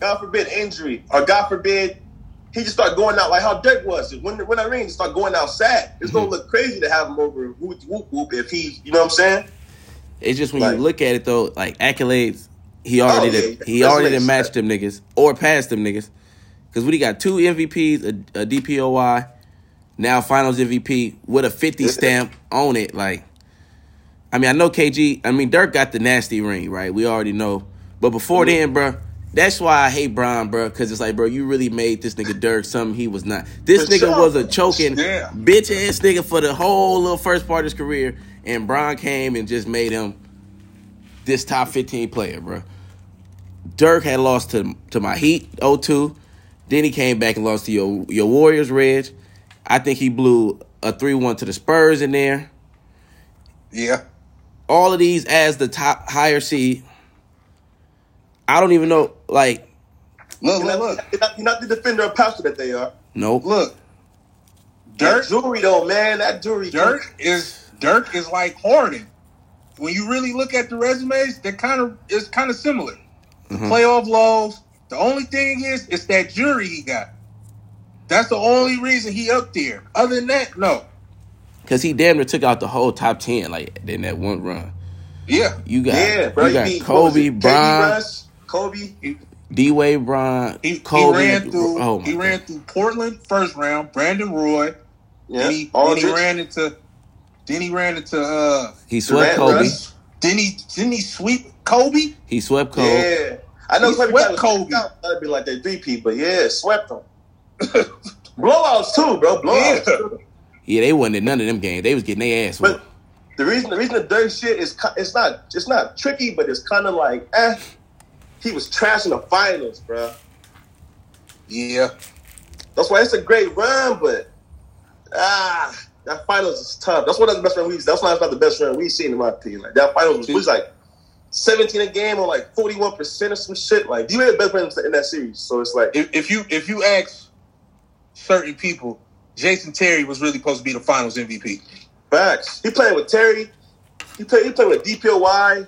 God forbid injury or God forbid he just start going out like how Dirk was when when ring just start going out sad. It's gonna hmm. look crazy to have him over whoop whoop whoop if he. You know what I'm saying? It's just when Like- you look at it though, like accolades, he oh, already Oh, yeah, did, he already did it match them niggas or passed them niggas. Because we got two MVPs, a, a DPOY, now Finals MVP with a fifty stamp on it. Like, I mean, I know KG. I mean, Dirk got the nasty ring, right? We already know. But before mm-hmm. then, bruh, that's why I hate Bron, bro, because it's like, bro, you really made this nigga Dirk something he was not. This For nigga sure. was a choking Yeah. bitch ass nigga for the whole little first part of his career, and Bron came and just made him this top 15 player, bro. Dirk had lost to to my Heat 02. Then he came back and lost to your your Warriors, Reg. I think he blew a 3-1 to the Spurs in there. Yeah. All of these as the top higher seed. I don't even know, like, Look, You're look, not, look. you're not, you're not the defender of pastor that they are. nope. Look. That Dirk jewelry though, man. That jewelry. Dirk is Dirk is like Harden. When you really look at the resumes, they're kind of it's kind of similar. The Mhm. playoff lows. The only thing is, it's that jury he got. That's the only reason he up there. Other than that, no. Because he damn near took out the whole top 10, like, in that one run. Yeah, You got, Yeah, bro. you got beat- what was Kobe, it? KD Bron, Kobe. D Wade, Bron, he, Kobe. he ran through. oh my he ran through Portland first round. Brandon Roy. Yeah. Then he, then he ran into. Then he ran into. uh He swept Durant, Kobe. Russ. Then he didn't he sweep Kobe? He swept Kobe. Yeah. I know He Kobe swept Kobe. Kobe. That'd be like that three P, but yeah, swept him. blowouts too, bro. Blowouts. Yeah. too. Yeah, they wasn't in none of them games. They was getting their ass whooped. But the reason the reason the Dirk shit is it's not it's not tricky, but it's kind of like eh. He was trashing the finals, bro. Yeah. That's why it's a great run, but ah, that finals is tough. That's one of the best run we've. That's why it's not the best run we've seen in my opinion. Like that finals was, was like seventeen a game or like forty one percent or some shit. Like you had the best runs in that series, so it's like If, if you if you ask certain people, Jason Terry was really supposed to be the Finals MVP. facts. He played with Terry. He played. He played with DPOY.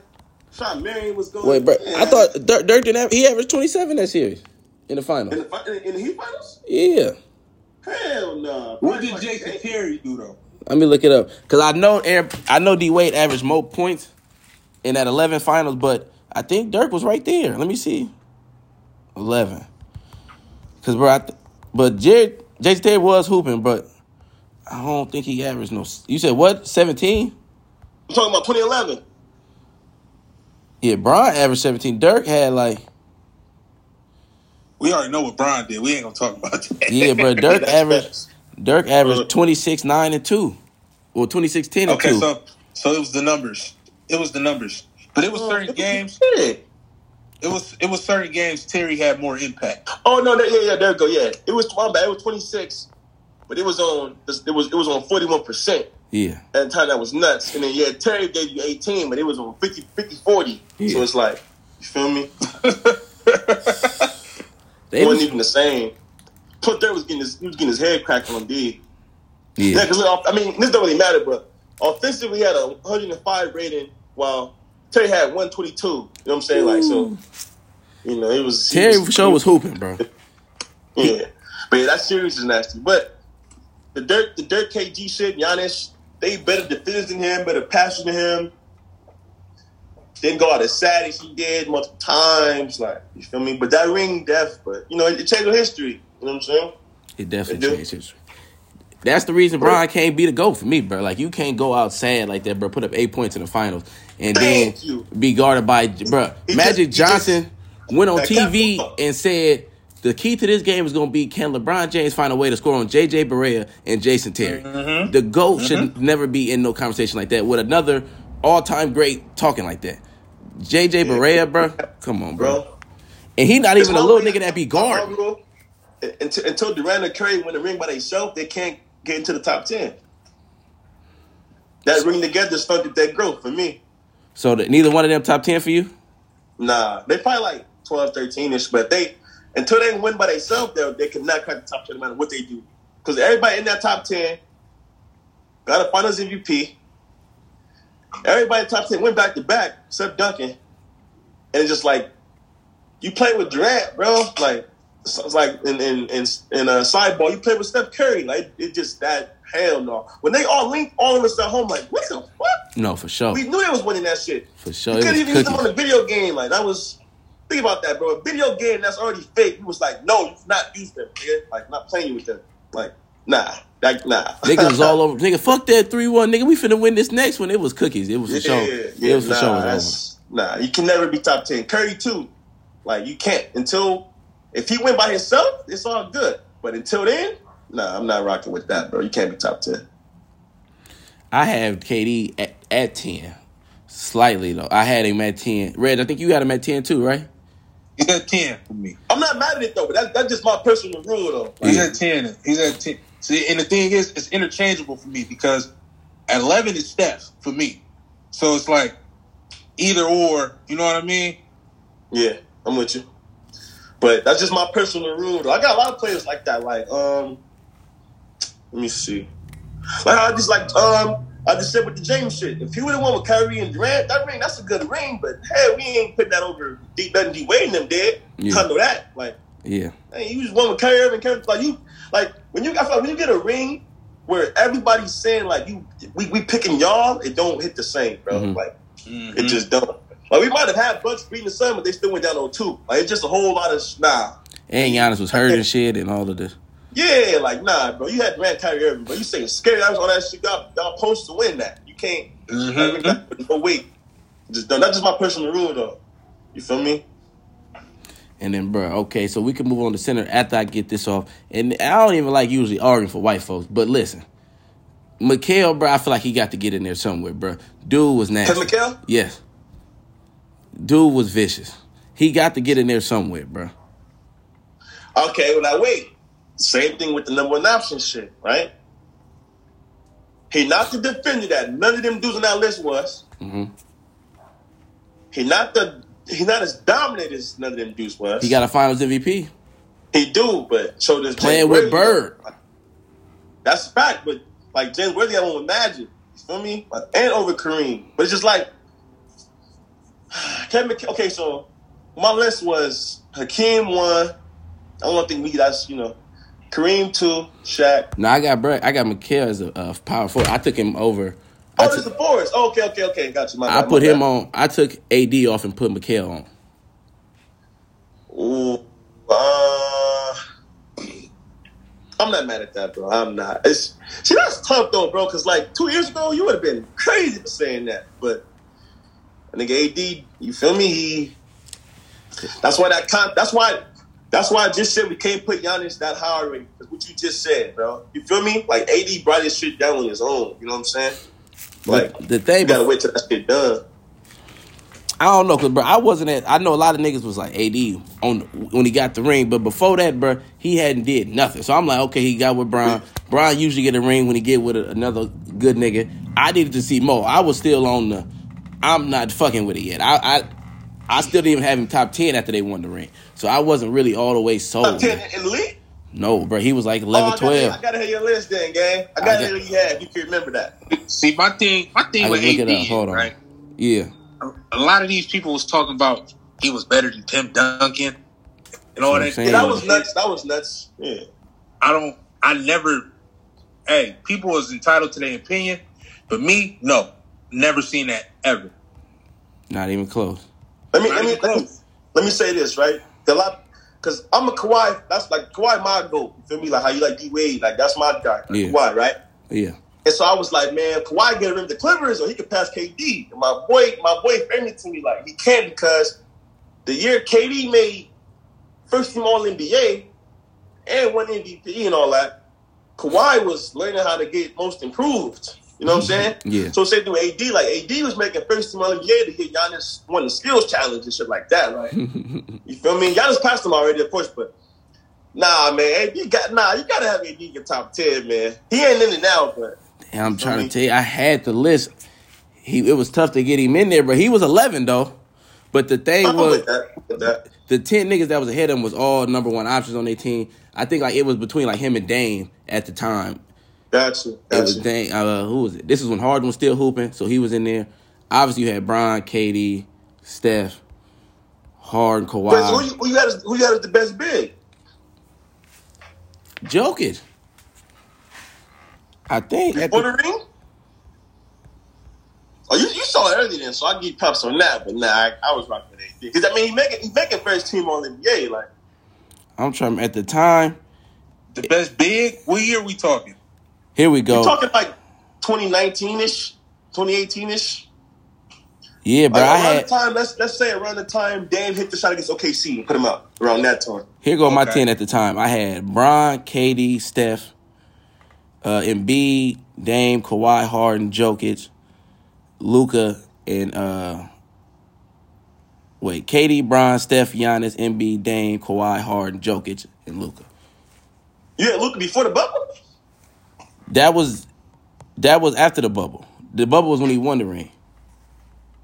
Shawn Marion was going. Wait, bro, Yeah. I thought Dirk, Dirk didn't have, he averaged 27 that series in the in the, in, in the Heat finals. Yeah. Hell no. What did Jason Terry do though? Let me look it up because I know Aaron, I know D Wade averaged more points in that 11 finals, but I think Dirk was right there. Let me see, 11. Because bro, I th- but Jared Jason Terry was hooping, but I don't think he averaged no. You said what? 17? I'm talking about 2011. Yeah, Bron averaged 17. Dirk had like We already know what Bron did. We ain't gonna talk about that. yeah, bro. Dirk That's averaged. Dirk Uh, averaged 26 9 and 2. Or 26 10 and Okay, 2. so so it was the numbers. It was the numbers. But it was certain games. Yeah. It was it was certain games Terry had more impact. Oh no, that, yeah, yeah, there we go. Yeah, it was my bad. It was 26, but it was on. It was it was on 41 percent yeah. at the time. That was nuts. And then yeah, Terry gave you 18, but it was on 50, 50 40. Yeah. So it's like, you feel me? They It wasn't was, even the same. Plus, Terry was getting his he was getting his head cracked on D. Yeah, yeah. because I mean, this don't really matter, but offensively, he had a 105 rating, while Terry had 122. You know what I'm saying? Like so, you know, it was Terry for sure was hooping, bro. Yeah, but yeah, that series is nasty. But the Dirk, the Dirk KG shit, Giannis, they better defenders than him, better passers than him. Didn't go out as sad as he did multiple times. Like you feel me? But that ring, death. But you know, it, it changed history. You know what I'm saying? It definitely do. changed history. That's the reason Bron can't be the GOAT for me, bro. Like you can't go out sad like that, bro. Put up eight points in the finals and then you. be guarded by bro. He Magic just- he just- Johnson went on TV and said the key to this game is going to be can LeBron James find a way to score on JJ Barea and Jason Terry. Mm-hmm. The GOAT should never be in no conversation like that with another all time great talking like that. JJ Barea, bro. Come on, bro. Bro, And he not even a little nigga that be guard. Until, until Durant and Curry win the ring by themselves, they can't get into the top ten. That ring together stunted that growth for me. So that neither one of them top ten for you. Nah, they probably like 12, 13 ish, but they until they win by themselves, they they cannot crack the top ten no matter what they do. Because everybody in that top ten got a Finals MVP. Everybody in the top ten went back to back except Duncan, and it's just like you play with Durant, bro. Like it's like in in in, in a sideball, you play with Steph Curry. Like it just that hell no. When they all linked, all of us at home, like what the fuck? No, for sure. We knew they was winning that shit. For sure. You couldn't even use them on the video game. Like that was think about that, bro. A video game that's already fake. You was like, no, you not use them, nigga. Like not playing with them. Like nah, like nah. Niggas was all over. Nigga, fuck that 3 1. Nigga, we finna win this next one. It was cookies. It was for yeah, sure. yeah, it was for nah, sure. It was Nah, you can never be top ten. Curry too. Like you can't until if he win by himself, it's all good. But until then, nah, I'm not rocking with that, bro. You can't be top ten. I have KD at, at 10. Slightly, though. I had him at 10. Red, I think you had him at 10 too, right? He's at ten for me. I'm not mad at it though, but that, that's just my personal rule though. Like, He's at ten. He's at ten. See, and the thing is, it's interchangeable for me because at eleven is Steph for me. So it's like either or. You know what I mean? Yeah, I'm with you. But that's just my personal rule. Though. I got a lot of players like that. Like, um, let me see. Like I just like um, I just said with the James shit. If he would have won with Kyrie and Durant, that ring that's a good ring. But hey, we ain't putting that over D nothing D Wade and them did. Yeah. I know that. Like, Yeah. hey, you just won with Kyrie Irving. Kyrie, like you, like when you I feel like when you get a ring where everybody's saying like you, we we picking y'all, it don't hit the same, bro. Mhm. Like. Mm-hmm. It just don't. Like we might have had Bucks beating the Sun, but they still went down on two. Like it's just a whole lot of sh- nah. And Giannis was hurt and shit and all of this. Yeah, like nah, bro. You had Durant, Kyrie Irving, but you saying scary. I was on that shit. Y'all, y'all supposed to win that. You can't. Mhm. Like, no wait. Just. That's just my personal rule, though. You feel me? And then, bro, okay, so we can move on to center after I get this off. And I don't even like usually arguing for white folks, but listen, Mikan, bro, I feel like he got to get in there somewhere, bro. Dude was nasty. Ted Mikan? Yes. Dude was vicious. He got to get in there somewhere, bro. Okay, well now wait. Same thing with the number one option shit, right? He not the defender that none of them dudes on that list was. hmm He not the he not as dominant as none of them dudes was. He got a Finals MVP he do, but so does playing James with Worthy. Bird. That's a fact, but like James Worthy, I want with Magic. You feel me? Like, and over Kareem, but it's just like Kevin. Okay, so my list was Hakeem one. I don't think we. That's you know, Kareem two, Shaq. No, I got Brett. I got Mikan as a, a power forward. I took him over. Oh, I, this took, the Forest. Oh, okay, okay, okay. Got you. My I bad, put my him bad. on. I took AD off and put Mikan on. Ooh, uh, I'm not mad at that, bro. I'm not. It's see that's tough though, bro. Because like two years ago, you would have been crazy for saying that. But I think AD, you feel me? He. That's why that con. That's why. That's why I just said we can't put Giannis that high already. Because what you just said, bro. You feel me? Like AD brought his shit down on his own. You know what I'm saying? Like the thing, you gotta wait till that shit done. I don't know, cause bro, I wasn't at. I know a lot of niggas was like AD on when he got the ring, but before that, bro, he hadn't did nothing. So I'm like, okay, he got with Bron. Bron usually get a ring when he get with a, another good nigga. I needed to see more. I was still on the. I'm not fucking with it yet. I I, I still didn't even have him top ten after they won the ring. So I wasn't really all the way sold. Top ten in the league. No, bro, he was like Oh, 11, I, gotta, 12. I gotta hear your list then, gang. I I gotta got- hear what you had. If you can remember that. See, my thing, my thing I with AD, up. Hold on. right? Yeah, A lot of these people was talking about he was better than Tim Duncan and all That's what I'm that. saying. Yeah, that was nuts. That was nuts. Yeah. I don't. I never. Hey, people was entitled to their opinion, but me, no, never seen that ever. not even close. Let me let me let me, let me say this right. The lot because I'm a Kawhi. That's like Kawhi my goat. You feel me? Like how you like D Wade. Like that's my guy. Like, Yeah. Kawhi, right? Yeah, And so I was like, man, Kawhi get rid of the Clippers or he could pass KD. And my boy, my boy framed it to me like he can't because the year KD made first team All NBA and won MVP and all that, Kawhi was learning how to get most improved. You know what I'm saying? Yeah. So say through AD, like AD was making first team All NBA to get Giannis won the skills challenge and shit like that, right? you feel me? Giannis passed him already, of course, but nah, man, you got nah, you gotta have AD in your top ten, man. He ain't in it now, but And I'm trying me? to tell you, I had the list. He it was tough to get him in there, but he was 11 though. But the thing I'm was, with that. With that. the 10 niggas that was ahead of him was all number one options on their team. I think like it was between like him and Dame at the time. Gotcha. It was Gotcha. Dame. Uh, who was it? This is when Harden was still hooping, so he was in there. Obviously, you had Bron, KD, Steph, Harden, But who Kawhi, you, who you had as, who you had as the best big? Jokic. I think at the, the ring? Oh, you, you saw it earlier then, so I give you props on that. But nah, I, I was rocking with AD because I mean he making he making first team on NBA. Like I'm trying at the time. The best big. What year we talking? Here we go. you go. talking like 2019 ish, 2018 ish. Yeah, bro. Like, I around had the time, let's let's say around the time Dame hit the shot against OKC and put him out around that time. Here go my ten at the time. I had Bron, KD, Steph, uh, Embiid, Dame, Kawhi, Harden, Jokic, Luka, and uh, wait, KD, Bron, Steph, Giannis, Embiid, Dame, Kawhi, Harden, Jokic, and Luka. You had Luka before the bubble. That was that was after the bubble. The bubble was when he won the ring.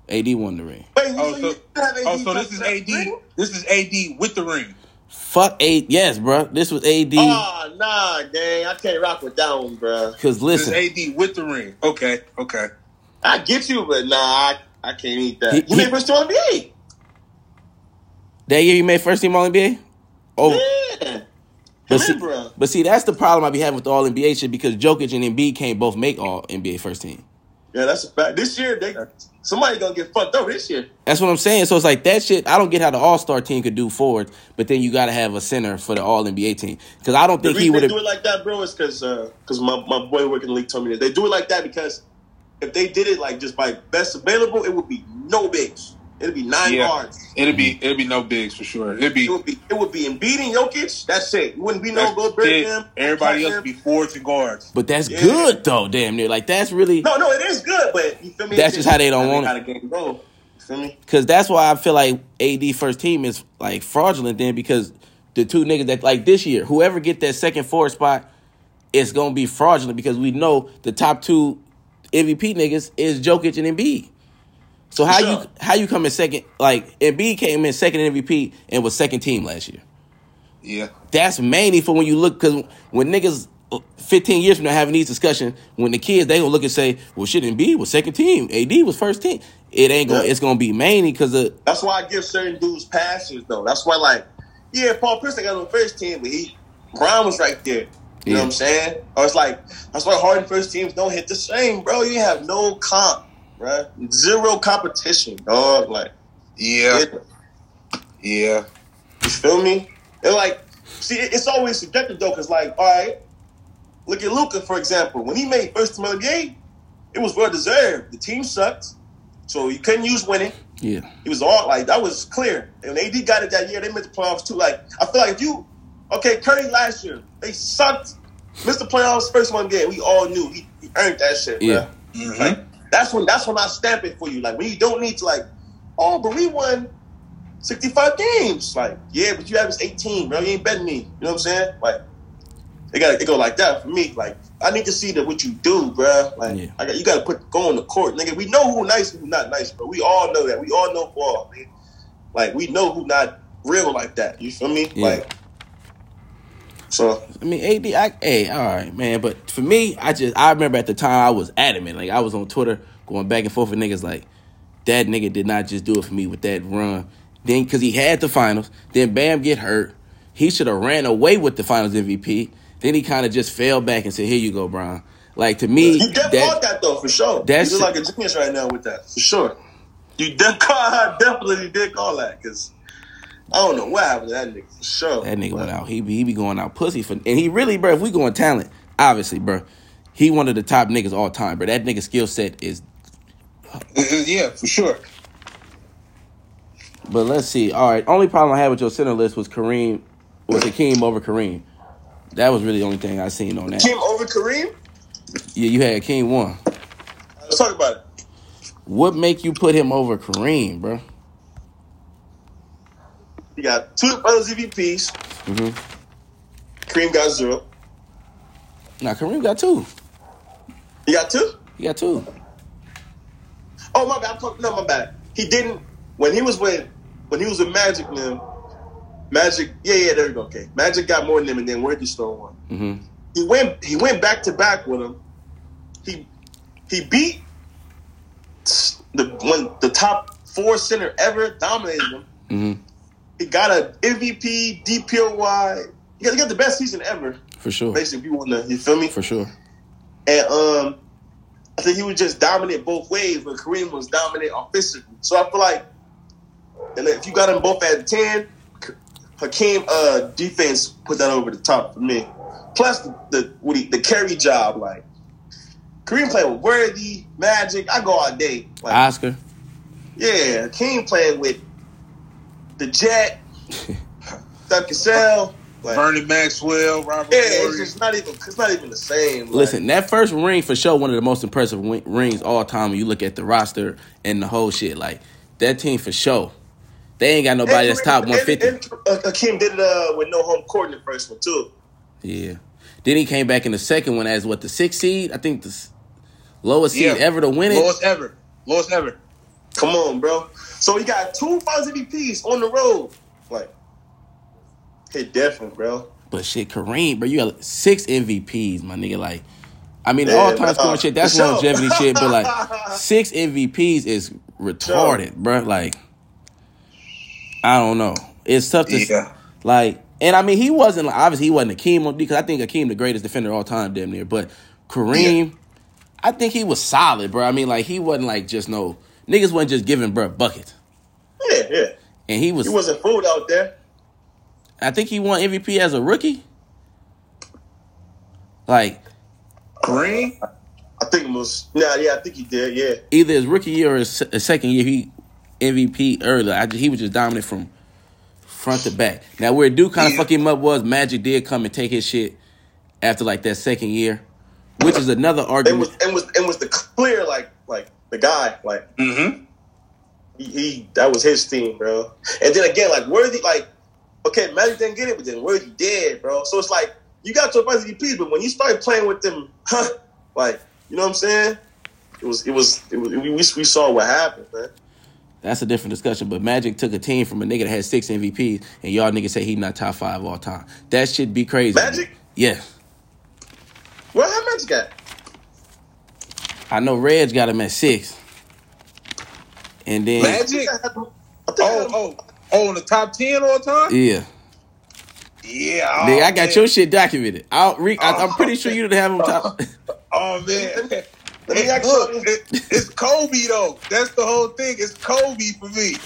AD won the ring. Wait, Oh, so, so, you oh, so this is AD. ring? This is AD with the ring. Fuck eight. Yes, bro. This was AD. Oh ah, nah, dang, I can't rock with that one, bro. Cause This listen, is AD with the ring. Okay, okay. I get you, but nah, I, I can't eat that. He- He, he- made first team NBA. that year he made first team All NBA. Oh, Yeah. But see, but see, that's the problem I be having with All NBA shit because Jokic and Embiid can't both make All NBA first team. Yeah, that's a fact. This year, they somebody gonna get fucked up this year. That's what I'm saying. So it's like that shit. I don't get how the All Star team could do forwards, but then you got to have a center for the All NBA team because I don't think he would do it like that, bro, is because because uh, my, my boy working the league told me that they do it like that because if they did it like just by best available, it would be no bigs. It'd be nine Yeah. guards. It'd be it'd be no bigs for sure. It'd be It would be it would be Embiid and Jokic. That's it. It wouldn't be no that's Gobert. it. them, Everybody else would be forwards and guards. But that's Yeah. good though, damn near. Like that's really No, no, it is good, but you feel me? That's It's just how they don't how want it. How the game go. Feel me? because that's why I feel like AD first team is like fraudulent then because the two niggas that like this year, whoever get that second forward spot, it's gonna be fraudulent because we know the top two MVP niggas is Jokic and Embiid. So how Sure. you how you come in second? Like Embiid came in second MVP and was second team last year. Yeah. That's mainly for when you look because when niggas. Uh, 15 years from now having these discussions when the kids they gonna look and say well shit Embiid was second team AD was first team it ain't gonna Yeah. it's gonna be mainly because of That's why I give certain dudes passes though. That's why like, yeah, Paul Pierce got on the first team, but he Bron was right there. You know what I'm saying? Or it's like that's why Harden first teams don't hit the same, bro. You have no comp, right? Zero competition, dog. Like, Yeah. it- Yeah. you feel me? And like, see, it's always subjective though, because like, all right, look at Luka for example. When he made first team NBA, it was well deserved. The team sucked, so you couldn't use winning. yeah He was all like that was clear. And when AD got it that year, they made the playoffs too. Like I feel like if you okay, Curry last year they sucked, missed the playoffs first one game. We all knew he, he earned that shit. Yeah. Yeah, Mhm. That's when that's when I stamp it for you. Like when you don't need to like, oh, but we won sixty five games. Like yeah, but you averaged eighteen, bro. You ain't betting me. You know what I'm saying? Like they got to go like that for me. Like I need to see that what you do, bro. Like Yeah. I got you got to put go on the court, nigga. We know who nice and who not nice, but we all know that. We all know ball, man. Like we know who not real like that. You feel me? Yeah. Like so. I mean, AD, I, hey, all right, man. But for me, I just, I remember at the time I was adamant. Like, I was on Twitter going back and forth with niggas like, that nigga did not just do it for me with that run. Then, because he had the finals, then Bam get hurt. He should have ran away with the finals MVP. Then he kind of just fell back and said, here you go, Bron. Like, to me, You definitely that, caught that though for sure. that's- you look like a genius right now with that for sure. You de- caught, definitely did call that because I don't know what happened to that nigga for sure. that nigga went out. He, be- he be going out pussy for, and he really, bro, if we going talent, obviously, bro, he one of the top niggas all time, bro. That nigga skill set is Yeah, for sure. But let's see. All right. Only problem I had with your center list was Kareem, was Hakeem over Kareem. That was really the only thing I seen on that. Kim over Kareem. Yeah, you had Hakeem one. Let's talk about it. What make you put him over Kareem, bro? You got two finals EVPs. Mm-hmm. Kareem got zero. Now Kareem got two. You got two. He got two. Oh my bad. I'm talking. No, my bad. He didn't when he was with when he was with Magic. Man, Magic. Yeah, yeah. There you go. Okay, Magic got more than him, and then Worthy stole one. Mm-hmm. he went he went back to back with him. He he beat the one the top four center ever, dominated him. Mm-hmm. He got a MVP, DPOY. He got, he got the best season ever. For sure. Basically, if you want to, you feel me? For sure. And um, I think he was just dominant both ways, but Kareem was dominant offensively. So I feel like, and if you got them both at ten, Hakeem uh, defense put that over the top for me. Plus the the, what he, the carry job, like Kareem playing with Worthy, Magic. I go all day. Like, Oscar. yeah, Hakeem playing with the Jet, Doug Cassell. Like, Vernon Maxwell, Robert yeah, it's just not even. It's not even the same. like- Listen, that first ring for sure, one of the most impressive win- rings all time. When you look at the roster and the whole shit, like that team for sure. They ain't got nobody that's top one fifty. And, and, uh, Hakeem did it uh, with no home court in the first one too. Yeah. Then he came back in the second one as what the sixth seed. I think the s- lowest seed ever to win it. Lowest ever. Lowest ever. Come on, bro. So he got two Finals MVPs on the road. Like, hit different, bro. But shit, Kareem, bro, you got six MVPs, my nigga. Like, I mean, Yeah, all time scoring shit, that's sure. longevity shit. But like, six MVPs is retarded, bro. Like, I don't know. It's tough to Yeah. like. And I mean, he wasn't like, obviously he wasn't Akeem because I think Akeem the greatest defender of all time, damn near. But Kareem, I think he was solid, bro. I mean, like he wasn't like just no niggas wasn't just giving bro buckets, Yeah, yeah. and he was. He wasn't fooled out there. I think he won MVP as a rookie. Like Green. I think it was. Nah, yeah, I think he did. Yeah. either his rookie year or his, his second year, he MVP earlier. I, he was just dominant from front to back. Now where it do kind of Yeah. fuck him up was Magic did come and take his shit after like that second year, which is another argument. was and was and was the clear like the guy like Mm-hmm. he, he that was his team, bro. And then again, like Worthy, like okay, Magic didn't get it, but then Worthy did, bro. So it's like you got your bunch of EPs, but when you started playing with them, huh, like you know what I'm saying? It was it was it was we, we we saw what happened, man. That's a different discussion. But Magic took a team from a nigga that had six MVPs, and y'all niggas say he not top five all time. That should be crazy. Magic? Yeah. Where how Magic at? I know Reg got him at six. And then Magic? I Oh, oh, oh, in the top ten all time? Yeah. Yeah. Nigga, oh, I got man. your shit documented. I'll re- I, I'm oh, pretty sure you didn't have him top. Oh man. Let me ask look, you- it, it's Kobe though. That's the whole thing. It's Kobe for me.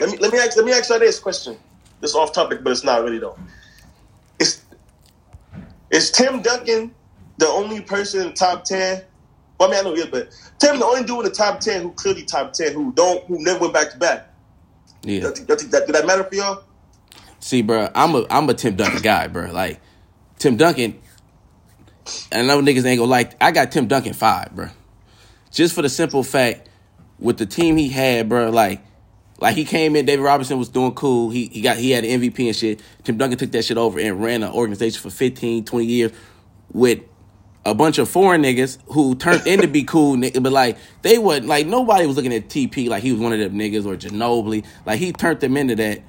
let me let me ask let me ask you this question. This off topic, but it's not really though. Is is Tim Duncan the only person in the top ten? Well, I mean, I know he is, but Tim the only dude in the top ten who clearly top ten who don't who never went back to back. Yeah. That, that, that, did that matter for y'all? See, bro, I'm a I'm a Tim Duncan guy, bro. Like Tim Duncan, and I know niggas ain't gonna like. I got Tim Duncan five, bro. Just for the simple fact, with the team he had, bro, like, like he came in. David Robinson was doing cool. He he got he had an MVP and shit. Tim Duncan took that shit over and ran an organization for 15, 20 years with a bunch of foreign niggas who turned into be cool, nigga, but like they wasn't like nobody was looking at TP like he was one of them niggas or Ginobili. Like he turned them into that.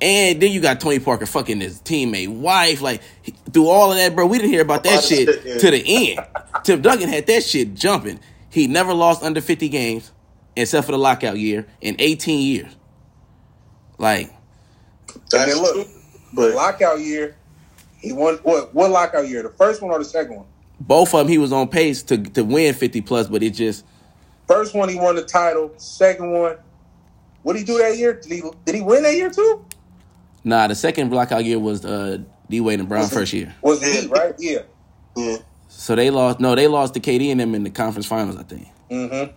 And then you got Tony Parker fucking his teammate wife. Like he- through all of that, bro, we didn't hear about that shit that shit, yeah. to the end. Tim Duncan had that shit jumping. He never lost under 50 games, except for the lockout year, in 18 years. Like, And then look, but lockout year, he won what? What lockout year? The first one or the second one? Both of them, he was on pace to, to win 50 plus, but it just, First one, he won the title. Second one, what did he do that year? Did he did he win that year too? nah, the second lockout year was uh, D Wade and Bron Was it- first year. Was he right? Yeah. yeah, So they lost, no, they lost to KD and them in the conference finals, I think. Mm-hmm.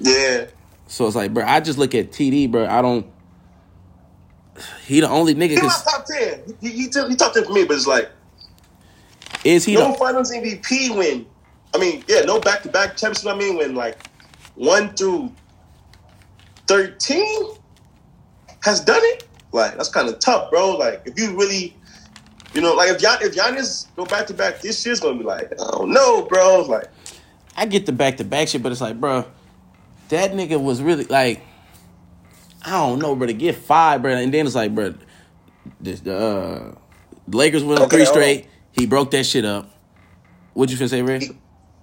yeah. So it's like, bro, I just look at TD, bro. I don't. He the only nigga. He was 'cause- top ten. He he, he, he top ten for me, but it's like Is he no the? Finals MVP win. I mean, yeah, no back to back championship. I mean, when like one through thirteen has done it. Like that's kind of tough, bro. Like if you really, you know, like if Gian, if Giannis go back to back this year's gonna be like, I don't know, bro. Like I get the back to back shit, but it's like, bro, that nigga was really like, I don't know, bro. To get five, bro, and then it's like, bro, this, the uh, Lakers won Okay, three straight. He broke that shit up. What'd you finna say, Ray?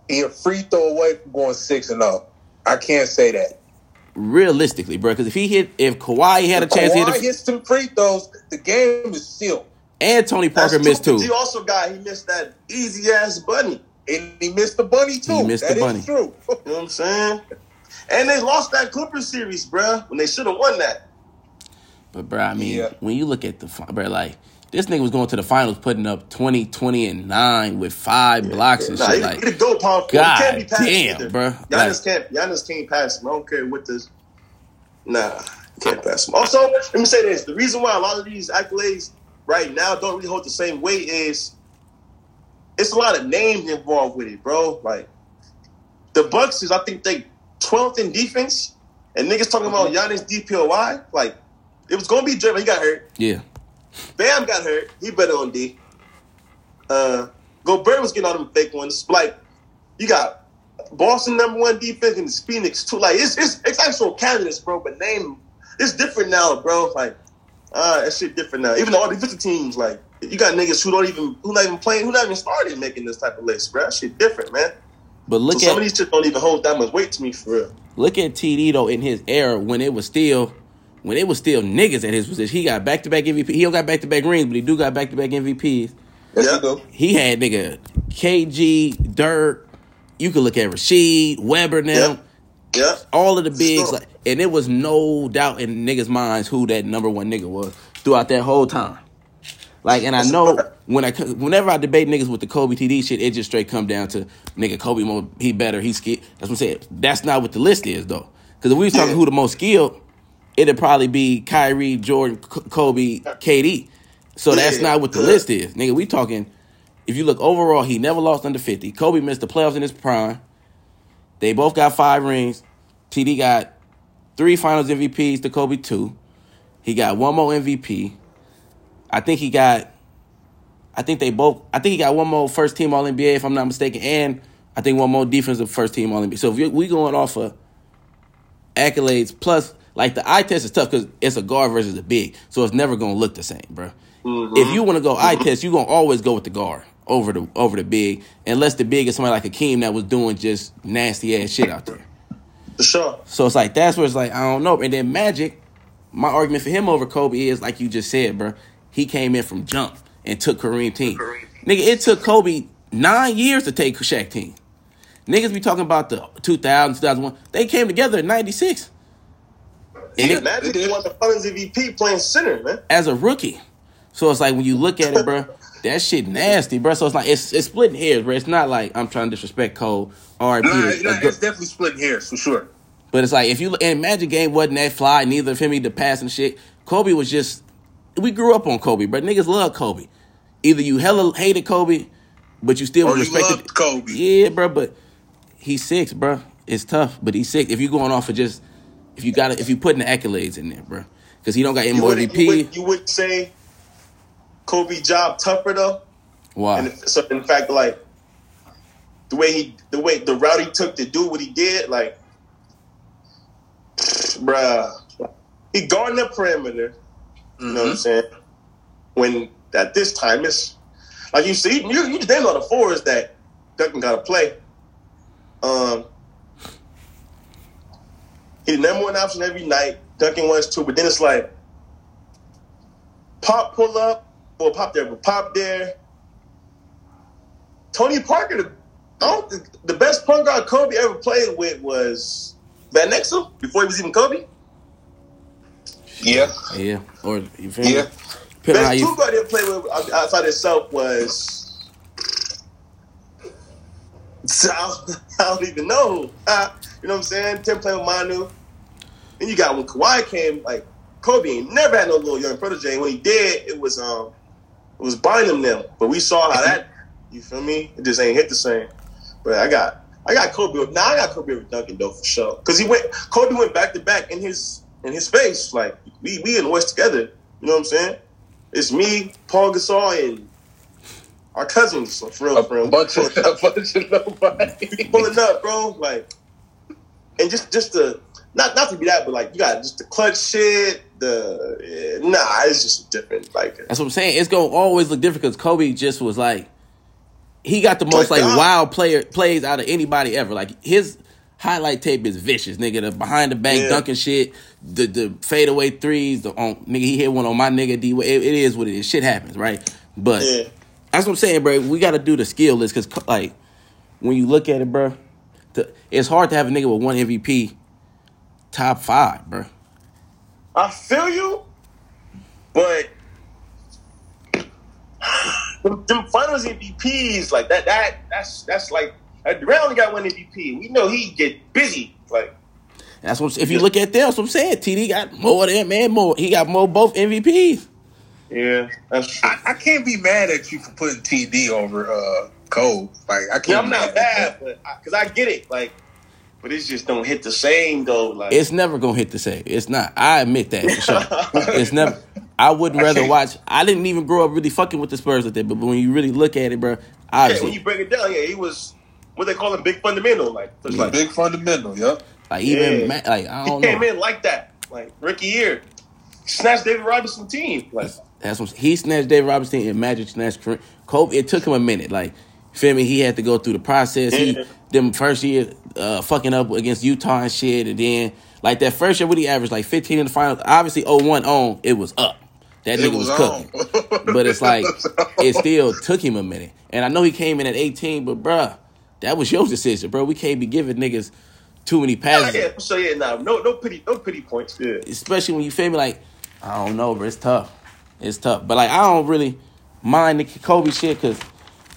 He a free throw away from going six and up. I can't say that. Realistically, bro, because if he hit, if Kawhi had a chance to Kawhi hit, the, hits some free throws, the game is sealed. and Tony Parker that's missed true, too. He also got he missed that easy ass bunny. And he missed the bunny too. He missed That the is bunny. true. You know what I'm saying? And they lost that Clippers series, bro, when they should have won that. But bro, I mean, Yeah. when you look at the fi- bro, like this nigga was going to the finals, putting up 20, 20, and nine with five blocks and Nah, shit. he, like, he go forward. God He can't be passed damn, either. bruh. Giannis Like- can't. Giannis can't pass him. I don't care what this. Nah, can't pass him. Also, let me say this: the reason why a lot of these accolades right now don't really hold the same weight is it's a lot of names involved with it, bro. Like the Bucks is, I think they 12th in defense, and niggas talking about mm-hmm. Giannis DPOY. Like it was gonna be Draymond. He got hurt. yeah, Bam got hurt. He better on D. Uh, Gobert was getting all them fake ones. Like you got Boston number one defense and Phoenix too. Like it's it's it's actual candidates, bro. But name it's different now, bro. Like uh, that shit different now. Even all the defensive teams, like you got niggas who don't even who not even playing, who not even started making this type of list, bro. That shit different, man. but look so some of these shit don't even hold that much weight to me for real. look at TD though in his era when it was still when it was still niggas at his position. He got back to back MVP. He don't got back to back rings, but he do got back to back MVPs. Yes, Yeah. you do. He had nigga KG, Dirk. You could look at Rasheed, Webber now. Yep. Yeah. all of the bigs, Sure. like, and it was no doubt in niggas' minds who that number one nigga was throughout that whole time. Like, and I know when I whenever I debate niggas with the Kobe TD shit, it just straight come down to nigga Kobe more he better he skilled. That's what I'm saying. That's not what the list is though. Because if we was talking Yeah. who the most skilled, it'd probably be Kyrie, Jordan, K- Kobe, KD. So that's Yeah. not what the list is, nigga. We talking. If you look overall, he never lost under fifty. Kobe missed the playoffs in his prime. They both got five rings. TD got three Finals MVPs to Kobe two. He got one more MVP. I think he got. I think they both. I think he got one more first team All NBA if I'm not mistaken, and I think one more defensive first team All NBA. So if we going off of accolades plus like the eye test is tough because it's a guard versus a big, so it's never gonna look the same, bro. Mm-hmm. If you want to go eye test, you're gonna always go with the guard over the over the big, unless the big is somebody like Akeem that was doing just nasty ass shit out there. For sure. So it's like that's where it's like I don't know. And then Magic, my argument for him over Kobe is like you just said, bro. He came in from jump and took Kareem team. Nigga, it took Kobe nine years to take Shaq team. Niggas be talking about the 2000, 2001. They came together in 96 And it- Magic is. won the Finals MVP playing center, man. as a rookie. So it's like when you look at it, bro, that shit nasty, bro. So it's like it's it's splitting hairs, bro. It's not like I'm trying to disrespect Cole or Nah, Peter. nah, it's definitely splitting hairs for sure. But it's like if you look and Magic game wasn't that fly, neither of him the passing shit. Kobe was just we grew up on Kobe, but niggas love Kobe. Either you hella hated Kobe, but you still Or you respected loved Kobe. Yeah, bro, but he's six, bro. It's tough, but he's six. If you're going off of just if you got if you putting the accolades in there, bro, because he don't got any You more wouldn't, you, MVP. would, you would say Kobe job tougher though, Why? and so in fact, like the way he, the way the route he took to do what he did, like, bruh, he guarding the perimeter. You know what I'm saying? When at this time it's like you see, you you just named all the fours that Duncan got to play. Um, he the number one option every night. Duncan was too, but then it's like pop pull up or pop there, but pop there. Tony Parker, the, I don't think, the best point guard Kobe ever played with was Van Exel before he was even Kobe. Yeah, Yeah, or you feel me? yeah. Depending on how Best you two guard he ever played with outside himself was. I don't, I don't even know. Ah, you know what I'm saying? Tim playing with Manu. Then you got when Kawhi came, like Kobe ain't never had no little young protege. When he did, it was um it was Bynum them. But we saw how that you feel me? It just ain't hit the same. But I got I got Kobe with now I got Kobe with Duncan though for sure. Cause he went Kobe went back to back in his in his space. Like we we in the West together. You know what I'm saying? It's me, Pau Gasol, and our cousins. So for real, A for real. bunch of a bunch of nobody. We pulling up, bro. Like, and just just the not not to be that, but like you got just the clutch shit. The yeah, nah, it's just different. Like uh, That's what I'm saying. It's gonna always look different because Kobe just was like, he got the most like wild player plays out of anybody ever. Like his highlight tape is vicious, nigga. The behind the bank Yeah. dunking shit, the the fadeaway threes, the on nigga he hit one on my nigga D. It, it is what it is. Shit happens, right? But yeah, that's what I'm saying, bro. We got to do the skill list because like when you look at it, bro, the, it's hard to have a nigga with one MVP top five, bro. I feel you, but them, them finals MVPs like that. That that's that's like Durant only got one MVP. We know he get busy. Like That's what if you look at them, that's what I'm saying. TD got more than man, more he got more both MVPs. yeah, that's true. I, I can't be mad at you for putting TD over uh Cole. Like I can't. Yeah, I'm not at bad, but because I, get it, like, but it just don't hit the same though. Like, It's never gonna hit the same. It's not. I admit that for sure. it's never. I wouldn't rather watch. I didn't even grow up really fucking with the Spurs like that. But when you really look at it, bro, yeah, when you break it down, yeah, he was what they call him, big fundamental. Like, it's like Big fundamental. Yep. like even Yeah. Like I don't came know. in like that, like rookie year, snatched David Robinson team. Like, That's what he snatched David Robinson and Magic snatched Kareem. Kobe. It took him a minute. Like feel me, he had to go through the process. He Yeah. them first year uh, fucking up against Utah and shit, and then like that first year, what he averaged like 15 in the finals. Obviously, 01 on it was up. That It nigga was, was cooking. But it's like It was it on. still took him a minute. And I know he came in at 18, but bruh, that was your decision, bro. We can't be giving niggas too many yeah, passes. yeah, so yeah, nah, no, no pity, no pity points. Yeah, Especially when you feel me like, I don't know, bro. It's tough. It's tough. But like I don't really mind the Kobe shit because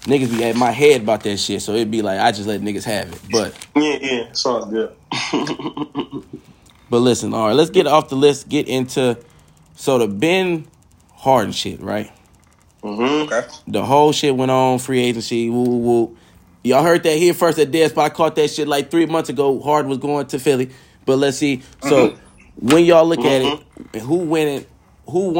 niggas be at my head about that shit. So it'd be like I just let niggas have it. But yeah, yeah, it's all good. But listen, all right, let's get off the list. Get into so the Ben Harden shit, right? Mm-hmm. Okay. The whole shit went on free agency. Woo woo woo. Y'all heard that here first at Dev's Spot. I caught that shit like three months ago. Harden was going to Philly, but let's see. So when y'all look at it, who winning? Who won?